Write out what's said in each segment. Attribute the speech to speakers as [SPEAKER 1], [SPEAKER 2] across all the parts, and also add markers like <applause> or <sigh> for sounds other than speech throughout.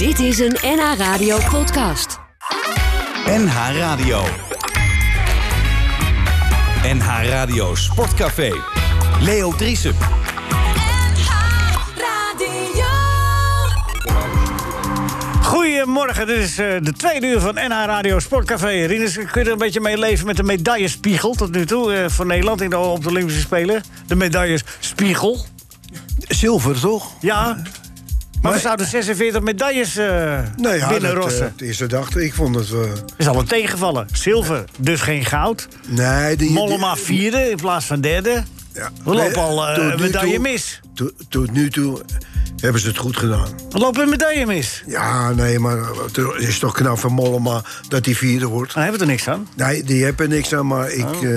[SPEAKER 1] Dit is een NH Radio podcast.
[SPEAKER 2] NH Radio. NH Radio Sportcafé. Leo Driesen.
[SPEAKER 3] Goedemorgen, dit is eh, de tweede uur van NH Radio Sportcafé. Rinus, kun je er een beetje mee leven met de medaillespiegel tot nu toe eh, voor Nederland in de, op de Olympische Spelen? De medaillespiegel.
[SPEAKER 4] Zilver, toch?
[SPEAKER 3] Ja. Maar we zouden 46 medailles uh,
[SPEAKER 4] Nou ja,
[SPEAKER 3] binnenrossen.
[SPEAKER 4] dat, eh, het eerste dag, ik vond het... eh,
[SPEAKER 3] is al een tegenvallen. Zilver, dus geen goud.
[SPEAKER 4] nee, die,
[SPEAKER 3] Mollema vierde in plaats van derde.
[SPEAKER 4] ja.
[SPEAKER 3] We lopen al eh, een medaille
[SPEAKER 4] toe-
[SPEAKER 3] mis.
[SPEAKER 4] to- Tot nu toe hebben ze het goed gedaan.
[SPEAKER 3] We lopen een medaille mis.
[SPEAKER 4] Ja, nee, maar het is toch knap van Mollema dat hij vierde wordt.
[SPEAKER 3] Daar hebben we er niks aan.
[SPEAKER 4] Nee, die hebben er niks aan, maar ik...
[SPEAKER 3] Oh.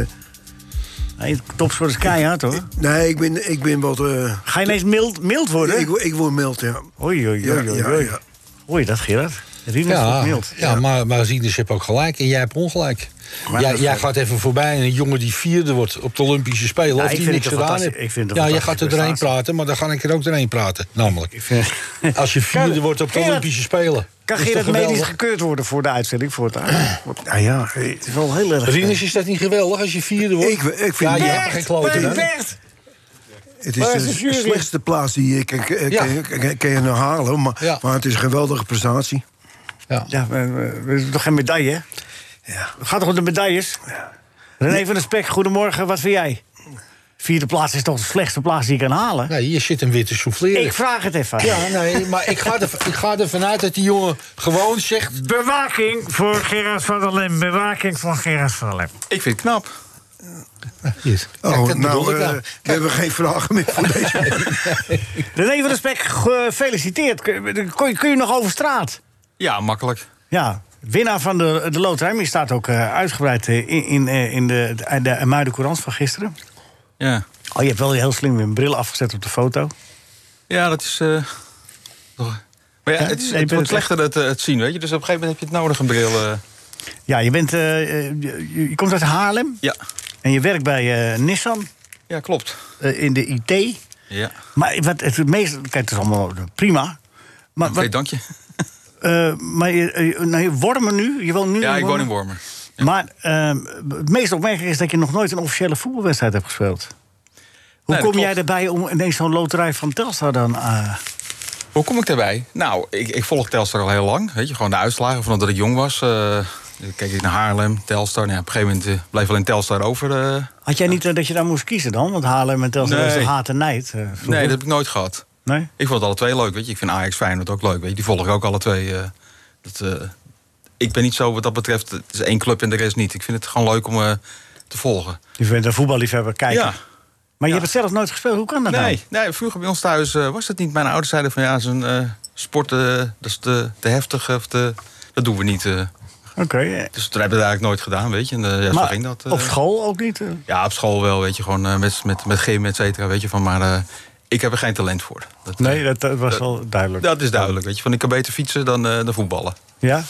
[SPEAKER 3] Nee, topsport is keihard hoor.
[SPEAKER 4] nee, ik ben, ik ben wat... eh,
[SPEAKER 3] Ga je ineens mild, mild worden?
[SPEAKER 4] ik, ik word mild, ja.
[SPEAKER 3] Oei, oei, oei, oei.
[SPEAKER 4] ja,
[SPEAKER 3] oei.
[SPEAKER 4] ja.
[SPEAKER 3] Dat, Gerard? Wordt
[SPEAKER 5] Ja,
[SPEAKER 3] mild.
[SPEAKER 5] ja, maar, maar Rinus heeft ook gelijk en jij hebt ongelijk. Jij, jij gaat even voorbij en een jongen die vierde wordt op de Olympische Spelen...
[SPEAKER 3] Ja,
[SPEAKER 5] of
[SPEAKER 3] ik
[SPEAKER 5] die
[SPEAKER 3] vind
[SPEAKER 5] niks gedaan
[SPEAKER 3] fantastisch-
[SPEAKER 5] heeft. ja, je gaat er doorheen praten, maar dan ga ik er ook doorheen praten. Namelijk,
[SPEAKER 3] Ik vind-
[SPEAKER 5] als je vierde wordt op de Olympische Spelen...
[SPEAKER 3] Kan
[SPEAKER 5] toch
[SPEAKER 3] Gerard medisch gekeurd worden voor de uitzending voortaan?
[SPEAKER 4] Nou ja,
[SPEAKER 3] Het is wel heel erg...
[SPEAKER 5] Rinus, is dat niet geweldig als je vierde wordt?
[SPEAKER 4] Ik- ik vind-
[SPEAKER 5] ja, je
[SPEAKER 4] Bert,
[SPEAKER 5] hebt geen klote
[SPEAKER 3] Bert,
[SPEAKER 5] aan.
[SPEAKER 3] Bert!
[SPEAKER 4] het is
[SPEAKER 3] is
[SPEAKER 4] de
[SPEAKER 3] de
[SPEAKER 4] slechtste plaats die je kan, kan,
[SPEAKER 5] Ja.
[SPEAKER 4] je nou halen. Maar,
[SPEAKER 5] Ja.
[SPEAKER 4] maar het is een geweldige prestatie.
[SPEAKER 5] Ja.
[SPEAKER 3] Ja, we, we, we hebben toch geen medaille, hè?
[SPEAKER 4] Ja.
[SPEAKER 3] Het gaat toch om de medailles? René van der Spek, goedemorgen. Wat vind jij? Vierde plaats is toch de slechtste plaats die je kan halen?
[SPEAKER 5] Nee, je zit een witte souffleren.
[SPEAKER 3] Ik vraag het even.
[SPEAKER 5] Ja, nee, maar ik ga, er, ik ga ervan uit dat die jongen gewoon zegt...
[SPEAKER 3] Bewaking voor Gerard van der Lem. Bewaking voor Gerard van der Lem.
[SPEAKER 6] Ik vind het knap.
[SPEAKER 5] Yes.
[SPEAKER 4] Oh,
[SPEAKER 5] Kijk,
[SPEAKER 4] nou,
[SPEAKER 5] nou.
[SPEAKER 4] we hebben geen vragen meer voor deze.
[SPEAKER 3] René van der Spek, gefeliciteerd. Kun, kun je- kun je nog over straat?
[SPEAKER 6] Ja, makkelijk.
[SPEAKER 3] Ja, winnaar van de, de loterij. Die staat ook eh, uitgebreid eh, in, in, in de, de, de Muiden Courant van gisteren.
[SPEAKER 6] Ja,
[SPEAKER 3] Oh, je hebt wel heel slim een bril afgezet op de foto.
[SPEAKER 6] ja dat is... eh, maar ja, het, is, het wordt slechter het, eh, het zien, weet je. Dus op een gegeven moment heb je het nodig, een bril. eh.
[SPEAKER 3] Ja, je, bent, je, je komt uit Haarlem
[SPEAKER 6] ja.
[SPEAKER 3] en je werkt bij Nissan
[SPEAKER 6] ja, klopt.
[SPEAKER 3] in de IT.
[SPEAKER 6] Ja,
[SPEAKER 3] Maar wat het meest... Kijk, het is allemaal prima. Maar,
[SPEAKER 6] oké, dank je.
[SPEAKER 3] maar je, nou, je Wormen nu? Je woont nu
[SPEAKER 6] Ja, ik woon in
[SPEAKER 3] Wormen? Maar eh, het meest opmerkelijk is dat je nog nooit een officiële voetbalwedstrijd hebt gespeeld. Hoe
[SPEAKER 6] Nee,
[SPEAKER 3] kom jij erbij om ineens zo'n loterij van Telstar dan... eh,
[SPEAKER 6] Hoe kom ik daarbij? Nou, ik, ik volg Telstar al heel lang. Weet je, gewoon de uitslagen van dat ik jong was. eh keek ik naar Haarlem, Telstar. Nou, ja, op een gegeven moment eh, bleef alleen Telstar over.
[SPEAKER 3] Had jij niet dat je daar moest kiezen dan? Want Haarlem en Telstar
[SPEAKER 6] Nee.
[SPEAKER 3] was toch haat en nijd?
[SPEAKER 6] nee, dat heb ik nooit gehad.
[SPEAKER 3] Nee?
[SPEAKER 6] Ik vond het alle twee leuk, weet je. Ik vind Ajax Feyenoord ook leuk, weet je. Die volg ik ook alle twee. dat, ik ben niet zo wat dat betreft... Het is één club en de rest niet. Ik vind het gewoon leuk om eh, te volgen.
[SPEAKER 3] Je bent een voetballiefhebber, kijken.
[SPEAKER 6] Ja.
[SPEAKER 3] Maar je
[SPEAKER 6] Ja.
[SPEAKER 3] hebt het zelf nooit gespeeld. Hoe kan dat nou?
[SPEAKER 6] Nee, nee, vroeger bij ons thuis eh, was het niet. Mijn ouders zeiden van ja, zo'n eh sport, dat is te, te heftig. Of te, dat doen we niet.
[SPEAKER 3] Oké.
[SPEAKER 6] dus dat hebben we eigenlijk nooit gedaan, weet je. En ja, zo
[SPEAKER 3] maar
[SPEAKER 6] ging dat.
[SPEAKER 3] op school ook niet?
[SPEAKER 6] Ja, op school wel, weet je. Gewoon met, met, met gym, et cetera, weet je. Van, maar ik heb er geen talent voor. Dat,
[SPEAKER 3] Nee, dat, dat was wel duidelijk.
[SPEAKER 6] dat is duidelijk, weet je. Van, ik kan beter fietsen dan, dan voetballen.
[SPEAKER 3] Ja?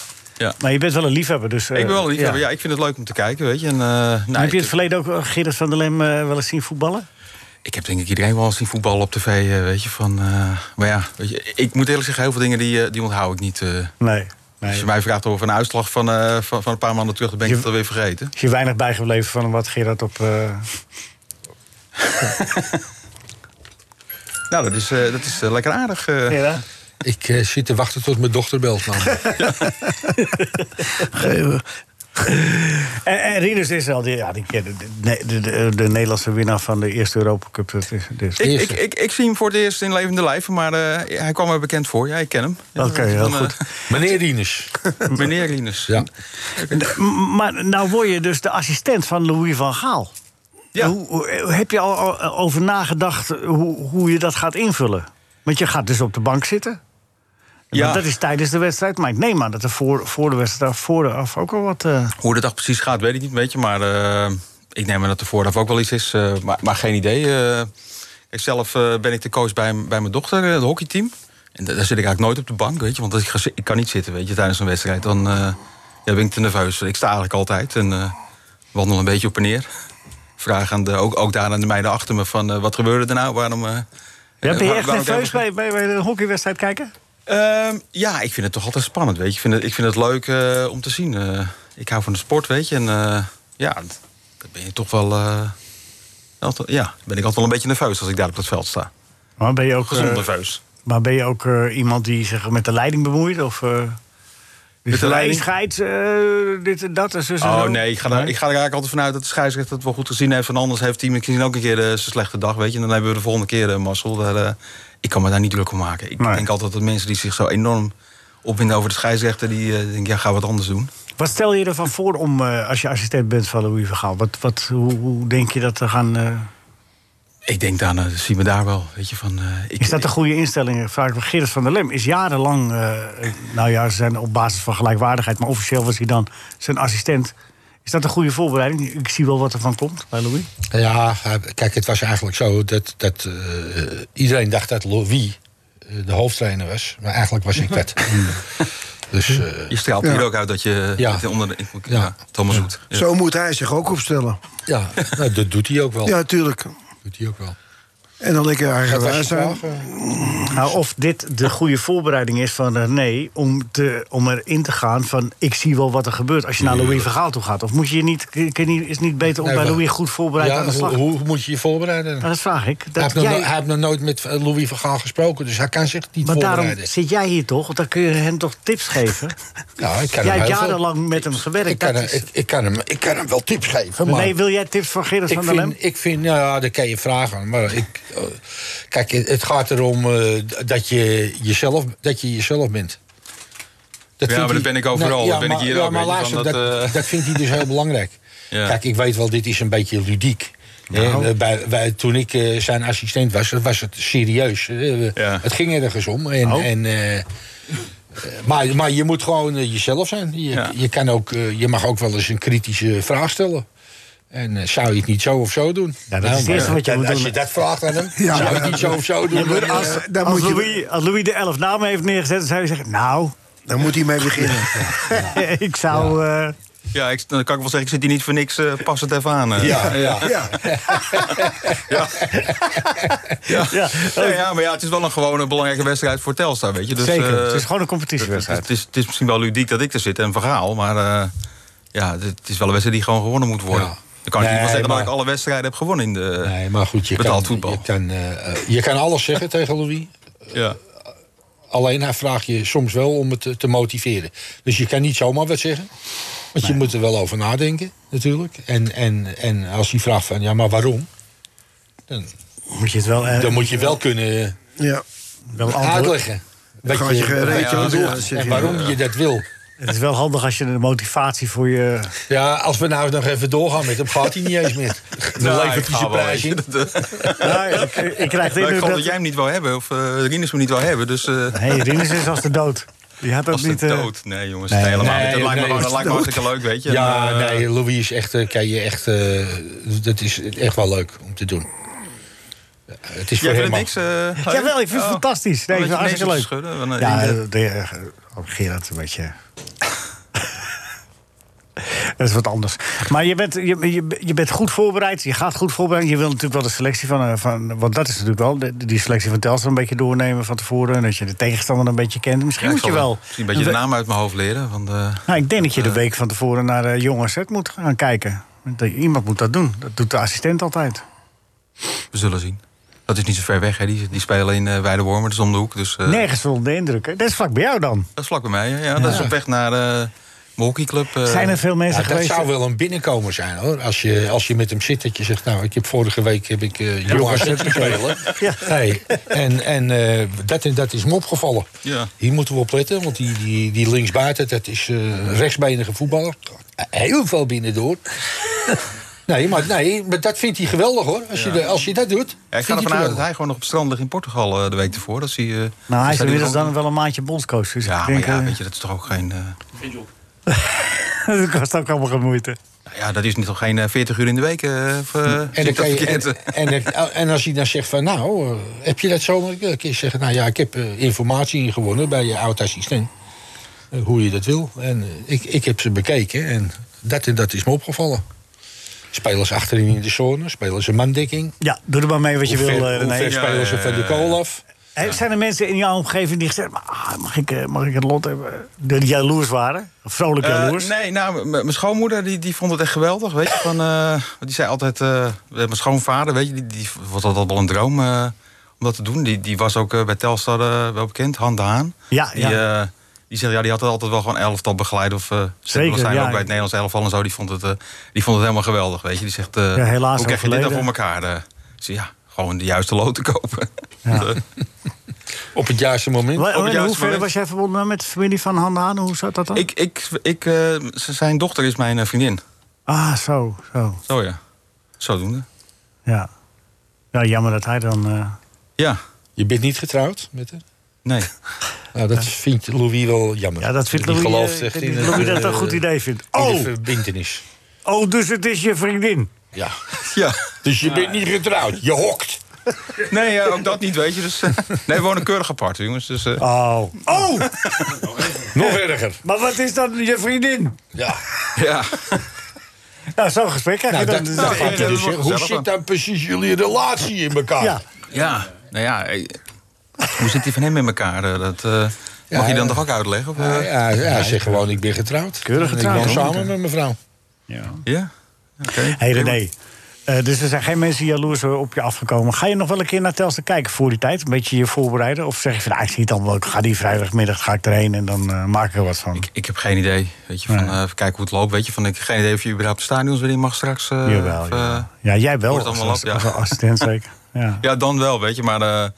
[SPEAKER 6] Ja.
[SPEAKER 3] Maar je bent wel een liefhebber, dus... eh,
[SPEAKER 6] ik ben wel een liefhebber. Ja. ik vind het leuk om te kijken, weet je. En, eh, nou,
[SPEAKER 3] heb je in
[SPEAKER 6] ik,
[SPEAKER 3] het verleden ook eh, Gerrit van der Lem eh, wel eens zien voetballen?
[SPEAKER 6] ik heb denk ik iedereen wel eens zien voetballen op tv, eh, weet je. Van, eh, maar ja, weet je, ik moet eerlijk zeggen, heel veel dingen die, eh, die onthoud ik niet. eh.
[SPEAKER 3] Nee.
[SPEAKER 6] Als
[SPEAKER 3] nee.
[SPEAKER 6] je mij vraagt over een uitslag van, eh, van, van een paar maanden terug, dan ben ik
[SPEAKER 3] Je-
[SPEAKER 6] het alweer vergeten.
[SPEAKER 3] Is je weinig bijgebleven van wat Gerard op... eh, <laughs>
[SPEAKER 6] Nou, dat is, eh, dat is eh, lekker aardig. eh.
[SPEAKER 5] Ik eh, zit te wachten tot mijn dochter belt. <laughs>
[SPEAKER 3] En, en Rinus is al die, ja, die, de, de, de, de, de Nederlandse winnaar van de eerste Europa Cup. Dus.
[SPEAKER 6] Ik, ik, ik, ik zie hem voor het eerst in levende lijven, maar eh, hij kwam me bekend voor. Ja, ik ken hem. Ja,
[SPEAKER 3] Oké, heel
[SPEAKER 6] eh,
[SPEAKER 3] goed. <laughs>
[SPEAKER 5] Meneer Rinus. <laughs>
[SPEAKER 6] meneer Rinus.
[SPEAKER 5] Ja.
[SPEAKER 3] Maar nou word je dus de assistent van Louis van Gaal.
[SPEAKER 6] Ja.
[SPEAKER 3] Hoe, hoe- heb je al al over nagedacht hoe, hoe je dat gaat invullen? Want je gaat dus op de bank zitten.
[SPEAKER 6] Ja.
[SPEAKER 3] Want dat is tijdens de wedstrijd. Maar ik neem aan dat er voor, voor de wedstrijd vooraf ook al wat... eh,
[SPEAKER 6] Hoe de dag precies gaat, weet ik niet, weet je. Maar eh, ik neem aan dat er vooraf ook wel iets is. eh, maar, maar geen idee. ik zelf ben ik de coach bij, bij mijn dochter, het hockeyteam. En da- daar zit ik eigenlijk nooit op de bank, weet je. Want als ik, ga, ik kan niet zitten, weet je, tijdens een wedstrijd. Dan ja, ben ik te nerveus. Ik sta eigenlijk altijd en wandel een beetje op en neer. Vraag aan de, ook, ook daar aan de meiden achter me van... wat gebeurde er nou? Waarom...
[SPEAKER 3] Ja, ben je echt nerveus bij, bij de hockeywedstrijd kijken?
[SPEAKER 6] Ehm, ja, ik vind het toch altijd spannend, weet je. Ik vind het, ik vind het leuk eh, om te zien. Eh, ik hou van de sport, weet je. En eh, ja, dan ben je toch wel... altijd, ja, ben ik altijd wel een beetje nerveus als ik daar op het veld sta.
[SPEAKER 3] Maar ben je ook,
[SPEAKER 6] Gezond nerveus.
[SPEAKER 3] maar ben je ook iemand die zich met de leiding bemoeit? Of, dus
[SPEAKER 6] de leiding?
[SPEAKER 3] scheids, dit en dat en zo.
[SPEAKER 6] Oh nee, ik ga, er, ik ga er eigenlijk altijd vanuit dat de scheidsrechter het wel goed gezien heeft. Van anders heeft hij misschien ook een keer zijn slechte dag, weet je. En dan hebben we de volgende keer uh, mazzel. Daar, ik kan me daar niet druk om maken. Ik
[SPEAKER 3] Nee.
[SPEAKER 6] denk altijd dat mensen die zich zo enorm opwinden over de scheidsrechter... die eh, denken, ja, ga wat anders doen.
[SPEAKER 3] Wat stel je ervan voor om, eh, als je assistent bent van Louis Vergaal? Wat, wat, hoe, hoe denk je dat te gaan... eh,
[SPEAKER 6] Ik denk dan, uh, zien we daar wel, weet je, van... ik,
[SPEAKER 3] is dat een goede instelling? Vraag ik me. Gerrit van der Lem is jarenlang... nou ja, ze zijn op basis van gelijkwaardigheid... maar officieel was hij dan zijn assistent. Is dat een goede voorbereiding? Ik zie wel wat er van komt bij Louis.
[SPEAKER 5] Ja, kijk, het was eigenlijk zo dat, dat eh, iedereen dacht dat Louis eh, de hoofdtrainer was. Maar eigenlijk was ik dat. <laughs> dus eh,
[SPEAKER 6] Je straalt hier ook uit dat je
[SPEAKER 5] Ja.
[SPEAKER 6] dat onder de... Ja,
[SPEAKER 5] Ja.
[SPEAKER 6] Thomas Hoed. Ja.
[SPEAKER 4] Zo moet hij zich ook opstellen.
[SPEAKER 5] ja, nou, dat doet hij ook wel.
[SPEAKER 4] Ja, tuurlijk.
[SPEAKER 5] doet hij ook wel.
[SPEAKER 4] En dan lekker eigenwijs zijn.
[SPEAKER 5] Eh,
[SPEAKER 3] Nou, of dit de goede voorbereiding is van René... om, te, om erin te gaan van... ik zie wel wat er gebeurt als je naar Louis Vergaal toe gaat. Of moet je je niet, kun je is het niet beter om
[SPEAKER 5] Nee,
[SPEAKER 3] bij Louis goed voorbereid
[SPEAKER 5] Ja,
[SPEAKER 3] aan de slag?
[SPEAKER 5] hoe, hoe moet je je voorbereiden?
[SPEAKER 3] Nou, dat vraag ik.
[SPEAKER 5] hij,
[SPEAKER 3] Dat
[SPEAKER 5] heeft nog,
[SPEAKER 3] jij-
[SPEAKER 5] no- hij heeft nog nooit met eh, Louis van Gaal gesproken, dus hij kan zich niet
[SPEAKER 3] maar daarom
[SPEAKER 5] voorbereiden.
[SPEAKER 3] zit jij hier toch? Want dan kun je hem toch tips geven? <laughs>
[SPEAKER 5] Ja, ik kan
[SPEAKER 3] jij
[SPEAKER 5] hem
[SPEAKER 3] hebt
[SPEAKER 5] veel-
[SPEAKER 3] jarenlang met hem gewerkt.
[SPEAKER 5] Ik kan,
[SPEAKER 3] is-
[SPEAKER 5] ik, ik, kan hem, ik kan hem wel tips geven, maar...
[SPEAKER 3] Nee, wil jij tips van Gerrit van der Lem?
[SPEAKER 5] ik vind, ja, dat kan je vragen. Maar ik, eh, kijk, het gaat erom eh, dat, je jezelf, dat je jezelf bent. Dat
[SPEAKER 6] Ja, maar dat ben ik overal. Dat ben ik
[SPEAKER 5] maar-
[SPEAKER 6] hier
[SPEAKER 5] ja,
[SPEAKER 6] ook,
[SPEAKER 5] maar luister,
[SPEAKER 6] dat,
[SPEAKER 5] dat, dat vindt hij dus heel <laughs> belangrijk.
[SPEAKER 6] Ja.
[SPEAKER 5] Kijk, ik weet wel, dit is een beetje ludiek.
[SPEAKER 3] Nou.
[SPEAKER 5] Eh, bij, bij, toen ik eh, zijn assistent was, was het serieus. Eh,
[SPEAKER 6] Ja.
[SPEAKER 5] Het ging ergens om. En,
[SPEAKER 3] Oh.
[SPEAKER 5] en, maar, maar je moet gewoon jezelf zijn. Je,
[SPEAKER 6] Ja.
[SPEAKER 5] je, kan ook, je mag ook wel eens een kritische vraag stellen. En eh, zou je het niet zo of zo doen?
[SPEAKER 3] Ja, dat is het
[SPEAKER 5] maar,
[SPEAKER 3] eerste wat je
[SPEAKER 5] eh,
[SPEAKER 3] moet
[SPEAKER 5] als
[SPEAKER 3] doen.
[SPEAKER 5] je dat vraagt aan hem, <laughs>
[SPEAKER 4] Ja,
[SPEAKER 5] zou je het niet zo of zo doen?
[SPEAKER 3] Ja, als,
[SPEAKER 5] eh,
[SPEAKER 4] dan
[SPEAKER 3] als
[SPEAKER 4] moet je-
[SPEAKER 3] Louis, als Louis de elf namen heeft neergezet, dan zou je zeggen... nou,
[SPEAKER 4] Dan moet hij mee beginnen. <laughs> <laughs>
[SPEAKER 3] ik zou...
[SPEAKER 6] Ja, ik, dan kan ik wel zeggen, ik zit hier niet voor niks, eh, pas het even aan.
[SPEAKER 5] ja, ja.
[SPEAKER 4] Ja,
[SPEAKER 6] Ja.
[SPEAKER 3] Ja.
[SPEAKER 6] Ja, ja, maar ja, het is wel een gewone belangrijke wedstrijd voor Telstar, weet je. Dus,
[SPEAKER 3] zeker, het is gewoon een
[SPEAKER 6] het,
[SPEAKER 3] competitiewedstrijd.
[SPEAKER 6] het is, het is misschien wel ludiek dat ik er zit en verhaal, maar eh, ja, het, het is wel een wedstrijd die gewoon gewonnen moet worden.
[SPEAKER 5] Ja.
[SPEAKER 6] Dan kan ik niet wel zeggen
[SPEAKER 5] maar-
[SPEAKER 6] dat ik alle wedstrijden heb gewonnen in de...
[SPEAKER 5] Nee, maar goed, je
[SPEAKER 6] Betaald
[SPEAKER 5] kan,
[SPEAKER 6] voetbal.
[SPEAKER 5] Je, kan, eh, eh, je kan alles zeggen <laughs> tegen Louis.
[SPEAKER 6] Ja.
[SPEAKER 5] Alleen hij vraagt je soms wel om het te, te motiveren. Dus je kan niet zomaar wat zeggen. Want je moet er wel over nadenken, natuurlijk. En, en, en als hij vraagt van, ja, maar waarom? Dan,
[SPEAKER 3] Moet je het wel... eh,
[SPEAKER 5] dan moet je wel kunnen
[SPEAKER 4] ja.
[SPEAKER 3] wel antwoorden.
[SPEAKER 5] uitleggen. Wat
[SPEAKER 4] je
[SPEAKER 5] je, je
[SPEAKER 4] ja, zeg
[SPEAKER 5] en
[SPEAKER 4] je.
[SPEAKER 5] waarom je dat wil.
[SPEAKER 3] Het is wel handig als je de motivatie voor je...
[SPEAKER 5] Ja, als we nou nog even doorgaan met hem, gaat hij niet eens meer. <laughs> Dan
[SPEAKER 6] Nou,
[SPEAKER 5] levert
[SPEAKER 6] ik
[SPEAKER 5] hij
[SPEAKER 6] ga
[SPEAKER 5] zijn prijs in. <laughs>
[SPEAKER 3] Nou, ik, ik krijg de
[SPEAKER 6] nou, ik geloof
[SPEAKER 3] dat...
[SPEAKER 6] dat jij hem niet wil hebben, of uh, Rinus hem niet wil hebben. Dus eh
[SPEAKER 3] Nee, Rinus is als de dood. Die had dat
[SPEAKER 6] als de
[SPEAKER 3] niet... eh,
[SPEAKER 6] dood. Nee, jongens,
[SPEAKER 3] nee,
[SPEAKER 6] nee, helemaal
[SPEAKER 5] nee,
[SPEAKER 6] niet. Dat lijkt me,
[SPEAKER 5] nee,
[SPEAKER 6] gewoon- dat
[SPEAKER 5] is
[SPEAKER 6] lijkt me
[SPEAKER 4] dood.
[SPEAKER 6] hartstikke leuk, weet je.
[SPEAKER 5] Ja,
[SPEAKER 6] En,
[SPEAKER 5] nee, Louis is echt, kan je echt, eh, dat is echt wel leuk om te doen. Het is voor
[SPEAKER 6] Jij vindt niks?
[SPEAKER 3] Jawel, ik vind het
[SPEAKER 6] Oh.
[SPEAKER 3] fantastisch. Nee, ik vind het hartstikke leuk. Ja,
[SPEAKER 6] eh,
[SPEAKER 3] de, de, eh, oh, Gerard, een beetje... <laughs> Dat is wat anders. Maar je bent, je, je, je bent goed voorbereid. Je gaat goed voorbereid. Je wil natuurlijk wel de selectie van... eh, van want dat is natuurlijk wel... de- die selectie van Telstra een beetje doornemen van tevoren. En dat je de tegenstander een beetje kent. Misschien
[SPEAKER 6] ja,
[SPEAKER 3] moet je wel...
[SPEAKER 6] misschien een beetje de naam uit mijn hoofd leren. Want, eh,
[SPEAKER 3] Nou, ik denk dat je de week van tevoren naar de jongens het moet gaan kijken. Iemand moet dat doen. Dat doet de assistent altijd.
[SPEAKER 6] we zullen zien. Dat is niet zo ver weg, hè. Die, die spelen in uh, Weidewormen, dus om de hoek. Dus, eh,
[SPEAKER 3] Nergens de indruk. hè? Dat is vlak bij jou dan.
[SPEAKER 6] Dat is vlak bij mij, hè. ja. Dat is op weg naar eh, mijn hockeyclub. eh.
[SPEAKER 3] Zijn er veel mensen
[SPEAKER 5] Ja, dat
[SPEAKER 3] geweest?
[SPEAKER 5] zou wel een binnenkomer zijn hoor. Als je, als je met hem zit, dat je zegt, nou, ik heb vorige week heb ik uh, jong AZ spelen.
[SPEAKER 3] Ja.
[SPEAKER 5] Hey, en en uh, dat, dat is me opgevallen.
[SPEAKER 6] Ja.
[SPEAKER 5] Hier moeten we op letten, want die, die, die linksbuiten, dat is uh, rechtsbenige voetballer. Heel veel binnendoor. Nee maar, nee, maar dat vindt hij geweldig hoor. Als,
[SPEAKER 6] Ja.
[SPEAKER 5] je, de, als je dat doet.
[SPEAKER 6] Ja, ik ga ervan uit dat hij gewoon nog op strand ligt in Portugal uh, de week ervoor. Dat hij, uh,
[SPEAKER 3] nou, hij is inmiddels
[SPEAKER 6] gewoon-
[SPEAKER 3] dan wel een maandje bondscoach. Dus
[SPEAKER 6] Ja,
[SPEAKER 3] ik denk,
[SPEAKER 6] maar ja,
[SPEAKER 3] eh,
[SPEAKER 6] weet je, dat is toch ook geen... eh, <laughs>
[SPEAKER 3] dat kost ook allemaal geen moeite.
[SPEAKER 6] nou ja, dat is niet toch geen eh, 40 uur in de week? eh of, eh, zie
[SPEAKER 5] En, dan kan je,
[SPEAKER 6] verkeerd?
[SPEAKER 5] en, en, en, en als hij dan zegt van nou, uh, heb je dat zomaar? Dan kun je zeggen, nou ja, ik heb uh, informatie ingewonnen bij je oud-assistent. Uh, hoe je dat wil. En uh, ik, ik heb ze bekeken en dat en dat is me opgevallen. Spelers achterin in de zone, spelen ze mandekking.
[SPEAKER 3] Ja, doe er maar mee wat je
[SPEAKER 5] hoe
[SPEAKER 3] wil, eh,
[SPEAKER 5] hoe
[SPEAKER 3] René.
[SPEAKER 5] ver spelen
[SPEAKER 6] ja,
[SPEAKER 5] ze van de kool af?
[SPEAKER 3] Zijn er mensen in jouw omgeving die gezegd hebben... Ah, mag, ik, eh, mag ik het lot hebben? Die jaloers waren? Of vrolijk
[SPEAKER 6] Eh,
[SPEAKER 3] jaloers?
[SPEAKER 6] nee, nou, mijn schoonmoeder die, die vond het echt geweldig. Weet je, van, eh, die zei altijd, eh, mijn schoonvader, weet je, die, die vond dat wel een droom eh, om dat te doen. Die, die was ook bij Telstar wel bekend, Han de Haan.
[SPEAKER 3] Ja,
[SPEAKER 6] Die,
[SPEAKER 3] ja.
[SPEAKER 6] Die, zei, ja, die had altijd wel gewoon elftal begeleid. Of, uh,
[SPEAKER 3] Zeker,
[SPEAKER 6] zijn
[SPEAKER 3] ja.
[SPEAKER 6] ook bij het Nederlands elftal en zo. Die vond het, eh, die vond het helemaal geweldig, weet je. Die zegt, eh,
[SPEAKER 3] Ja, helaas
[SPEAKER 6] hoe krijg je dit dan voor elkaar? eh? Zei, ja, gewoon de juiste loten kopen.
[SPEAKER 3] Ja. <laughs>
[SPEAKER 6] Eh,
[SPEAKER 5] Op het juiste moment.
[SPEAKER 6] Het juiste
[SPEAKER 3] hoeverre
[SPEAKER 6] moment.
[SPEAKER 3] was jij verbonden met de familie van Han Haan? Hoe zat dat dan?
[SPEAKER 6] ik, ik, ik, eh, zijn dochter is mijn vriendin.
[SPEAKER 3] Ah, zo, zo.
[SPEAKER 6] Zo ja, zodoende.
[SPEAKER 3] Ja. ja, jammer dat hij dan... eh,
[SPEAKER 6] Ja,
[SPEAKER 5] Je bent niet getrouwd met haar?
[SPEAKER 6] nee.
[SPEAKER 5] Nou, dat vindt Louis wel jammer.
[SPEAKER 3] Ja, dat vindt
[SPEAKER 5] Die
[SPEAKER 3] Louis,
[SPEAKER 5] gelooft
[SPEAKER 3] eh, dat
[SPEAKER 5] in
[SPEAKER 3] Louis
[SPEAKER 5] het,
[SPEAKER 3] dat
[SPEAKER 5] eh,
[SPEAKER 3] een goed idee vindt.
[SPEAKER 5] in de
[SPEAKER 3] Oh,
[SPEAKER 5] verbintenis.
[SPEAKER 3] oh, dus het is je vriendin.
[SPEAKER 5] Ja. <laughs>
[SPEAKER 6] Ja.
[SPEAKER 5] Dus je bent niet getrouwd, je hokt.
[SPEAKER 6] Nee, ja, ook dat niet, weet je. Dus, eh, nee, we wonen keurig apart, jongens. Dus, eh,
[SPEAKER 3] Oh. Oh,
[SPEAKER 5] Nog erger.
[SPEAKER 3] maar wat is dan je vriendin?
[SPEAKER 5] Ja.
[SPEAKER 6] ja.
[SPEAKER 3] Nou, zo'n gesprek krijg
[SPEAKER 5] Nou,
[SPEAKER 3] je
[SPEAKER 5] dat,
[SPEAKER 3] dan.
[SPEAKER 5] dat dus Hoe zit dan precies jullie relatie in elkaar?
[SPEAKER 3] Ja.
[SPEAKER 6] ja, nou ja. Eh, <laughs> Hoe zit die van hem in elkaar? eh, Dat eh,
[SPEAKER 5] Ja,
[SPEAKER 6] mag je dan
[SPEAKER 5] ja.
[SPEAKER 6] toch ook uitleggen? Of,
[SPEAKER 5] Ja,
[SPEAKER 6] eh?
[SPEAKER 5] ja, ja, zeg gewoon, ik ben getrouwd.
[SPEAKER 3] Keurig getrouwd,
[SPEAKER 5] Ik woon samen met mijn vrouw.
[SPEAKER 3] Ja.
[SPEAKER 6] Ja? Oké.
[SPEAKER 3] Hé René, eh, dus er zijn geen mensen jaloers eh, op je afgekomen. Ga je nog wel een keer naar Telstar kijken voor die tijd? Een beetje je voorbereiden? Of zeg je van, ah, ik zie het dan wel. Ik ga die vrijdagmiddag ga ik erheen en dan eh, maak ik er wat van.
[SPEAKER 6] Ik, ik heb geen idee. Weet je, van,
[SPEAKER 3] Nee.
[SPEAKER 6] eh, even kijken hoe het loopt. Weet je, van, ik heb geen idee of je überhaupt de stadions weer in mag straks. eh,
[SPEAKER 3] Jawel,
[SPEAKER 6] of, eh,
[SPEAKER 3] Ja, jij wel. Als,
[SPEAKER 6] allemaal
[SPEAKER 3] als, als assistent zeker. <laughs> Ja.
[SPEAKER 6] Ja, dan wel, weet je. Maar eh,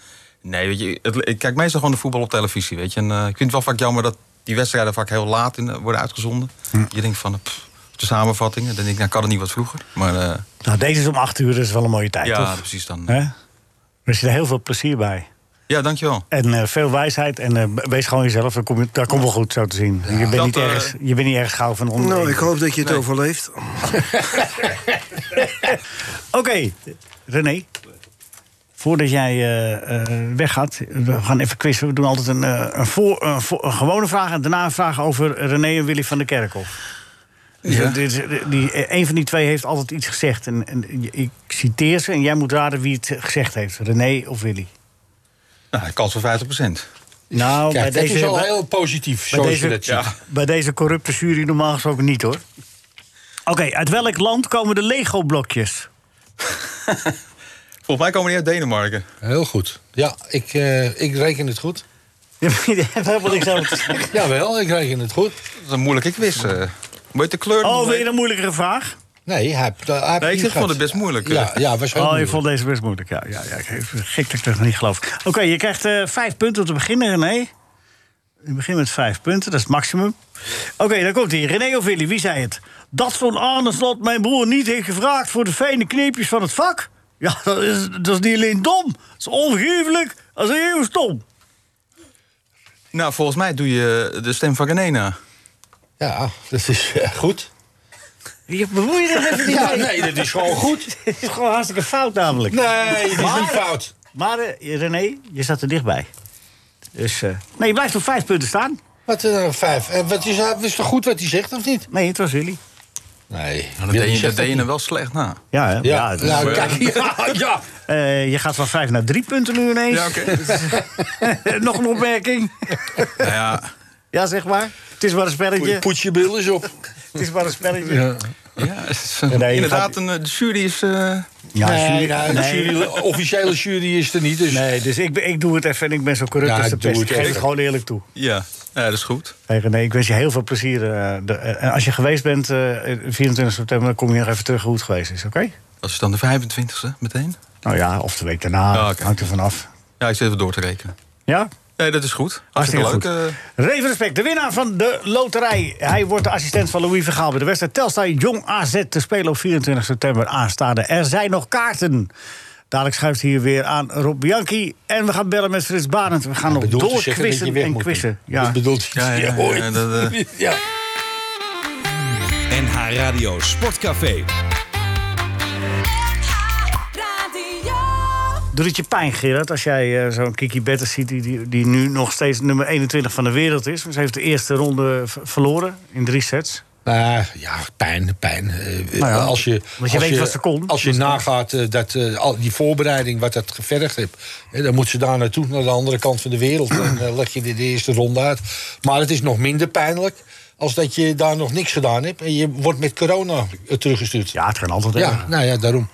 [SPEAKER 6] nee, weet je, het, ik kijk meestal gewoon de voetbal op televisie, weet je. En eh, ik vind het wel vaak jammer dat die wedstrijden vaak heel laat in, worden uitgezonden.
[SPEAKER 3] Hm.
[SPEAKER 6] Je denkt van, eh, pff, de samenvattingen. Dan denk ik, nou kan het niet wat vroeger. Maar eh,
[SPEAKER 3] Nou, deze is om acht uur, dat is wel een mooie tijd,
[SPEAKER 6] ja,
[SPEAKER 3] toch?
[SPEAKER 6] precies dan.
[SPEAKER 3] Hè? Er zit er heel veel plezier bij.
[SPEAKER 6] Ja, dankjewel.
[SPEAKER 3] En eh, veel wijsheid. En eh, wees gewoon jezelf. Dat komt wel goed zo te zien. je, bent
[SPEAKER 6] dat,
[SPEAKER 3] niet
[SPEAKER 6] eh,
[SPEAKER 3] ergens, je bent niet ergens gauw van onder.
[SPEAKER 4] Nou, ik hoop dat je het
[SPEAKER 6] Nee.
[SPEAKER 4] overleeft. <laughs>
[SPEAKER 3] Oké, René. Voordat jij eh, eh, weggaat, we gaan even quizzen. We doen altijd een, eh, een, voor, een, voor- een gewone vraag en daarna een vraag over René en Willy van der Kerkhof. Dus,
[SPEAKER 6] Ja.
[SPEAKER 3] die, een van die twee heeft altijd iets gezegd. En, en ik citeer ze en jij moet raden wie het gezegd heeft. René of Willy.
[SPEAKER 6] Nou, kans van 50
[SPEAKER 3] Nou,
[SPEAKER 5] Kijk,
[SPEAKER 3] bij
[SPEAKER 5] dat is al
[SPEAKER 3] bij-
[SPEAKER 5] heel positief,
[SPEAKER 3] bij
[SPEAKER 5] zoals
[SPEAKER 3] deze-
[SPEAKER 5] je dat ziet.
[SPEAKER 6] Ja.
[SPEAKER 3] Bij deze corrupte jury normaal gesproken niet, hoor. Oké, uit welk land komen de Lego-blokjes? <laughs>
[SPEAKER 6] Volgens mij komen die uit Denemarken.
[SPEAKER 5] Heel goed. Ja, ik, eh, ik reken het goed.
[SPEAKER 3] Je hebt helemaal niks over te zeggen.
[SPEAKER 5] Jawel, ik reken het goed.
[SPEAKER 6] Dat is een moeilijke quiz. eh. Weet je de kleur?
[SPEAKER 3] Oh, weer een moeilijkere vraag?
[SPEAKER 5] Nee, hij,
[SPEAKER 6] Nee, ik vond het best moeilijk.
[SPEAKER 5] Ja,
[SPEAKER 6] eh.
[SPEAKER 5] ja was
[SPEAKER 3] Oh, je vond deze best moeilijk. Ja, ja, ja. ik- Gek dat ik dat nog niet geloof. Oké, je krijgt eh, vijf punten om te beginnen, René. Je begint met vijf punten, dat is het maximum. Oké, dan komt hij. René of Willy, wie zei het? Dat zo'n Arne Slot mijn broer niet heeft gevraagd... voor de fijne kneepjes van het vak? Ja, dat is, dat is niet alleen dom. Dat is onvergeeflijk. Dat is heel stom.
[SPEAKER 6] Nou, volgens mij doe je de stem van René na.
[SPEAKER 5] Ja, dat is eh, goed.
[SPEAKER 3] Je bemoei je er even niet
[SPEAKER 5] Ja,
[SPEAKER 3] mee.
[SPEAKER 5] nee, dat is gewoon <laughs> goed.
[SPEAKER 3] Het is gewoon hartstikke fout namelijk.
[SPEAKER 5] Nee, het is niet fout.
[SPEAKER 3] Maar eh, René, je zat er dichtbij. Dus, eh, nee, je blijft op vijf punten staan.
[SPEAKER 5] Wat, vijf. Wat is, is toch goed wat hij zegt, of niet?
[SPEAKER 3] Nee, het was Willy.
[SPEAKER 5] Nee.
[SPEAKER 6] Nou, dat deed je, dat deed je hem wel slecht na.
[SPEAKER 3] Ja, hè?
[SPEAKER 5] Ja,
[SPEAKER 3] is,
[SPEAKER 5] nou, kijk, ja, <laughs> ja.
[SPEAKER 3] eh, je gaat van vijf naar drie punten nu ineens.
[SPEAKER 6] Ja, oké. <laughs>
[SPEAKER 3] Nog een opmerking?
[SPEAKER 6] nou ja,
[SPEAKER 3] ja, zeg maar. Het is maar een spelletje.
[SPEAKER 5] Poets je eens op. <laughs>
[SPEAKER 3] Het is maar een spelletje.
[SPEAKER 5] Ja.
[SPEAKER 6] ja het is, eh,
[SPEAKER 3] Nee,
[SPEAKER 6] inderdaad,
[SPEAKER 3] gaat-
[SPEAKER 6] een, de jury is... eh,
[SPEAKER 3] Ja,
[SPEAKER 5] nee,
[SPEAKER 3] jury-
[SPEAKER 5] nou, de
[SPEAKER 3] nee.
[SPEAKER 5] jury, officiële jury is er niet. Dus
[SPEAKER 3] Nee, dus ik, ik doe het even en ik ben zo corrupt
[SPEAKER 5] Ja,
[SPEAKER 3] als de pest. Ik geef het gewoon eerlijk toe.
[SPEAKER 6] ja. Ja, dat is goed.
[SPEAKER 3] Hey René, ik wens je heel veel plezier. eh, de- eh, en als je geweest bent, eh, 24 september, dan kom je nog even terug hoe het geweest is, oké?
[SPEAKER 6] Dat is dan de 25e meteen.
[SPEAKER 3] Nou ja, of de week daarna,
[SPEAKER 6] oké.
[SPEAKER 3] hangt er vanaf.
[SPEAKER 6] Ja, ik zit even door te rekenen.
[SPEAKER 3] Ja?
[SPEAKER 6] Nee, dat is goed.
[SPEAKER 3] Hartstikke
[SPEAKER 6] Hartstikke
[SPEAKER 3] goed.
[SPEAKER 6] leuk. eh.
[SPEAKER 3] Reven respect, de winnaar van de loterij. Hij wordt de assistent van Louis Vergaal bij de wedstrijd Telstar Jong AZ te spelen op 24 september aanstaande. Er zijn nog kaarten. Dadelijk schuift hier weer aan Rob Bianchi. En we gaan bellen met Frits Barend. We gaan nog
[SPEAKER 5] dat weg
[SPEAKER 3] en quizzen.
[SPEAKER 5] Ja.
[SPEAKER 3] Ja.
[SPEAKER 5] bedoelt
[SPEAKER 6] Ja, <laughs> ja, ja, dat, eh. <laughs>
[SPEAKER 5] ja.
[SPEAKER 2] NH Radio Sportcafé.
[SPEAKER 3] Doet het je pijn, Gerard, als jij eh, zo'n Kiki Betters ziet... Die, die, die nu nog steeds nummer 21 van de wereld is. Ze heeft de eerste ronde verloren in drie sets.
[SPEAKER 5] Nou ja, pijn, pijn. Eh,
[SPEAKER 3] Nou ja,
[SPEAKER 5] als je,
[SPEAKER 3] want je
[SPEAKER 5] als
[SPEAKER 3] weet wat ze kon.
[SPEAKER 5] Als je nagaat eh, dat eh, al die voorbereiding, wat dat gevergd heeft... dan moet ze daar naartoe, naar de andere kant van de wereld. en dan leg je de, de eerste ronde uit. Maar het is nog minder pijnlijk als dat je daar nog niks gedaan hebt... en je wordt met corona eh, teruggestuurd.
[SPEAKER 3] Ja, het kan altijd
[SPEAKER 5] Ja, nou ja, daarom.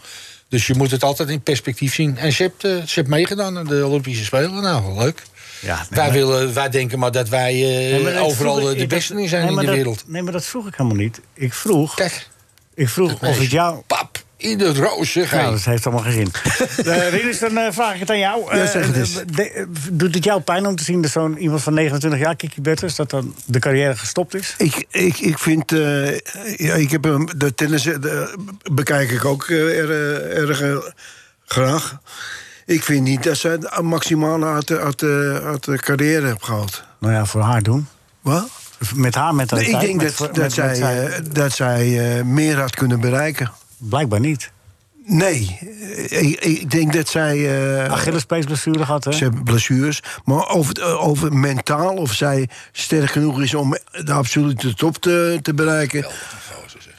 [SPEAKER 5] Dus je moet het altijd in perspectief zien. En ze heeft, eh, ze heeft meegedaan aan de Olympische Spelen. Nou, leuk.
[SPEAKER 3] Ja, nee,
[SPEAKER 5] wij,
[SPEAKER 3] maar-
[SPEAKER 5] willen, wij denken maar dat wij eh,
[SPEAKER 3] Nee, maar dat
[SPEAKER 5] overal
[SPEAKER 3] vroeg
[SPEAKER 5] de,
[SPEAKER 3] ik-
[SPEAKER 5] de
[SPEAKER 3] dat-
[SPEAKER 5] beste in zijn
[SPEAKER 3] nee,
[SPEAKER 5] in de
[SPEAKER 3] dat-
[SPEAKER 5] wereld.
[SPEAKER 3] Nee, maar dat vroeg ik helemaal niet. Ik vroeg,
[SPEAKER 5] Kijk,
[SPEAKER 3] ik vroeg of het jou...
[SPEAKER 5] pap, in de roos, zeg
[SPEAKER 3] Nou,
[SPEAKER 5] hij.
[SPEAKER 3] dat heeft allemaal geen zin. uh, <laughs> Rinus, dan eh, vraag ik het aan jou.
[SPEAKER 4] Ja,
[SPEAKER 3] Eh,
[SPEAKER 4] zeg het eens.
[SPEAKER 3] eh, de- eh, doet het jou pijn om te zien dat zo'n iemand van 29 jaar, Kiki Betters, dat dan de carrière gestopt is?
[SPEAKER 4] Ik, ik, ik vind, eh, ja, ik heb hem, de tennis eh, de, bekijk ik ook eh, er- erg eh, graag. Ik vind niet dat zij het maximale uit de, uit, de, uit de carrière heeft gehaald.
[SPEAKER 3] Nou ja, voor haar doen.
[SPEAKER 4] Wat?
[SPEAKER 3] Met haar
[SPEAKER 4] Nee,
[SPEAKER 3] mentaliteit.
[SPEAKER 4] ik denk
[SPEAKER 3] met-
[SPEAKER 4] dat,
[SPEAKER 3] met-
[SPEAKER 4] dat
[SPEAKER 3] met
[SPEAKER 4] zij, eh, dat zij eh, meer had kunnen bereiken.
[SPEAKER 3] Blijkbaar niet.
[SPEAKER 4] Nee, eh, ik, ik denk dat zij. eh,
[SPEAKER 3] Achillespeesblessure gehad, hè?
[SPEAKER 4] Ze hebben blessures. Maar over, eh, over mentaal, of zij sterk genoeg is om de absolute top te, te bereiken.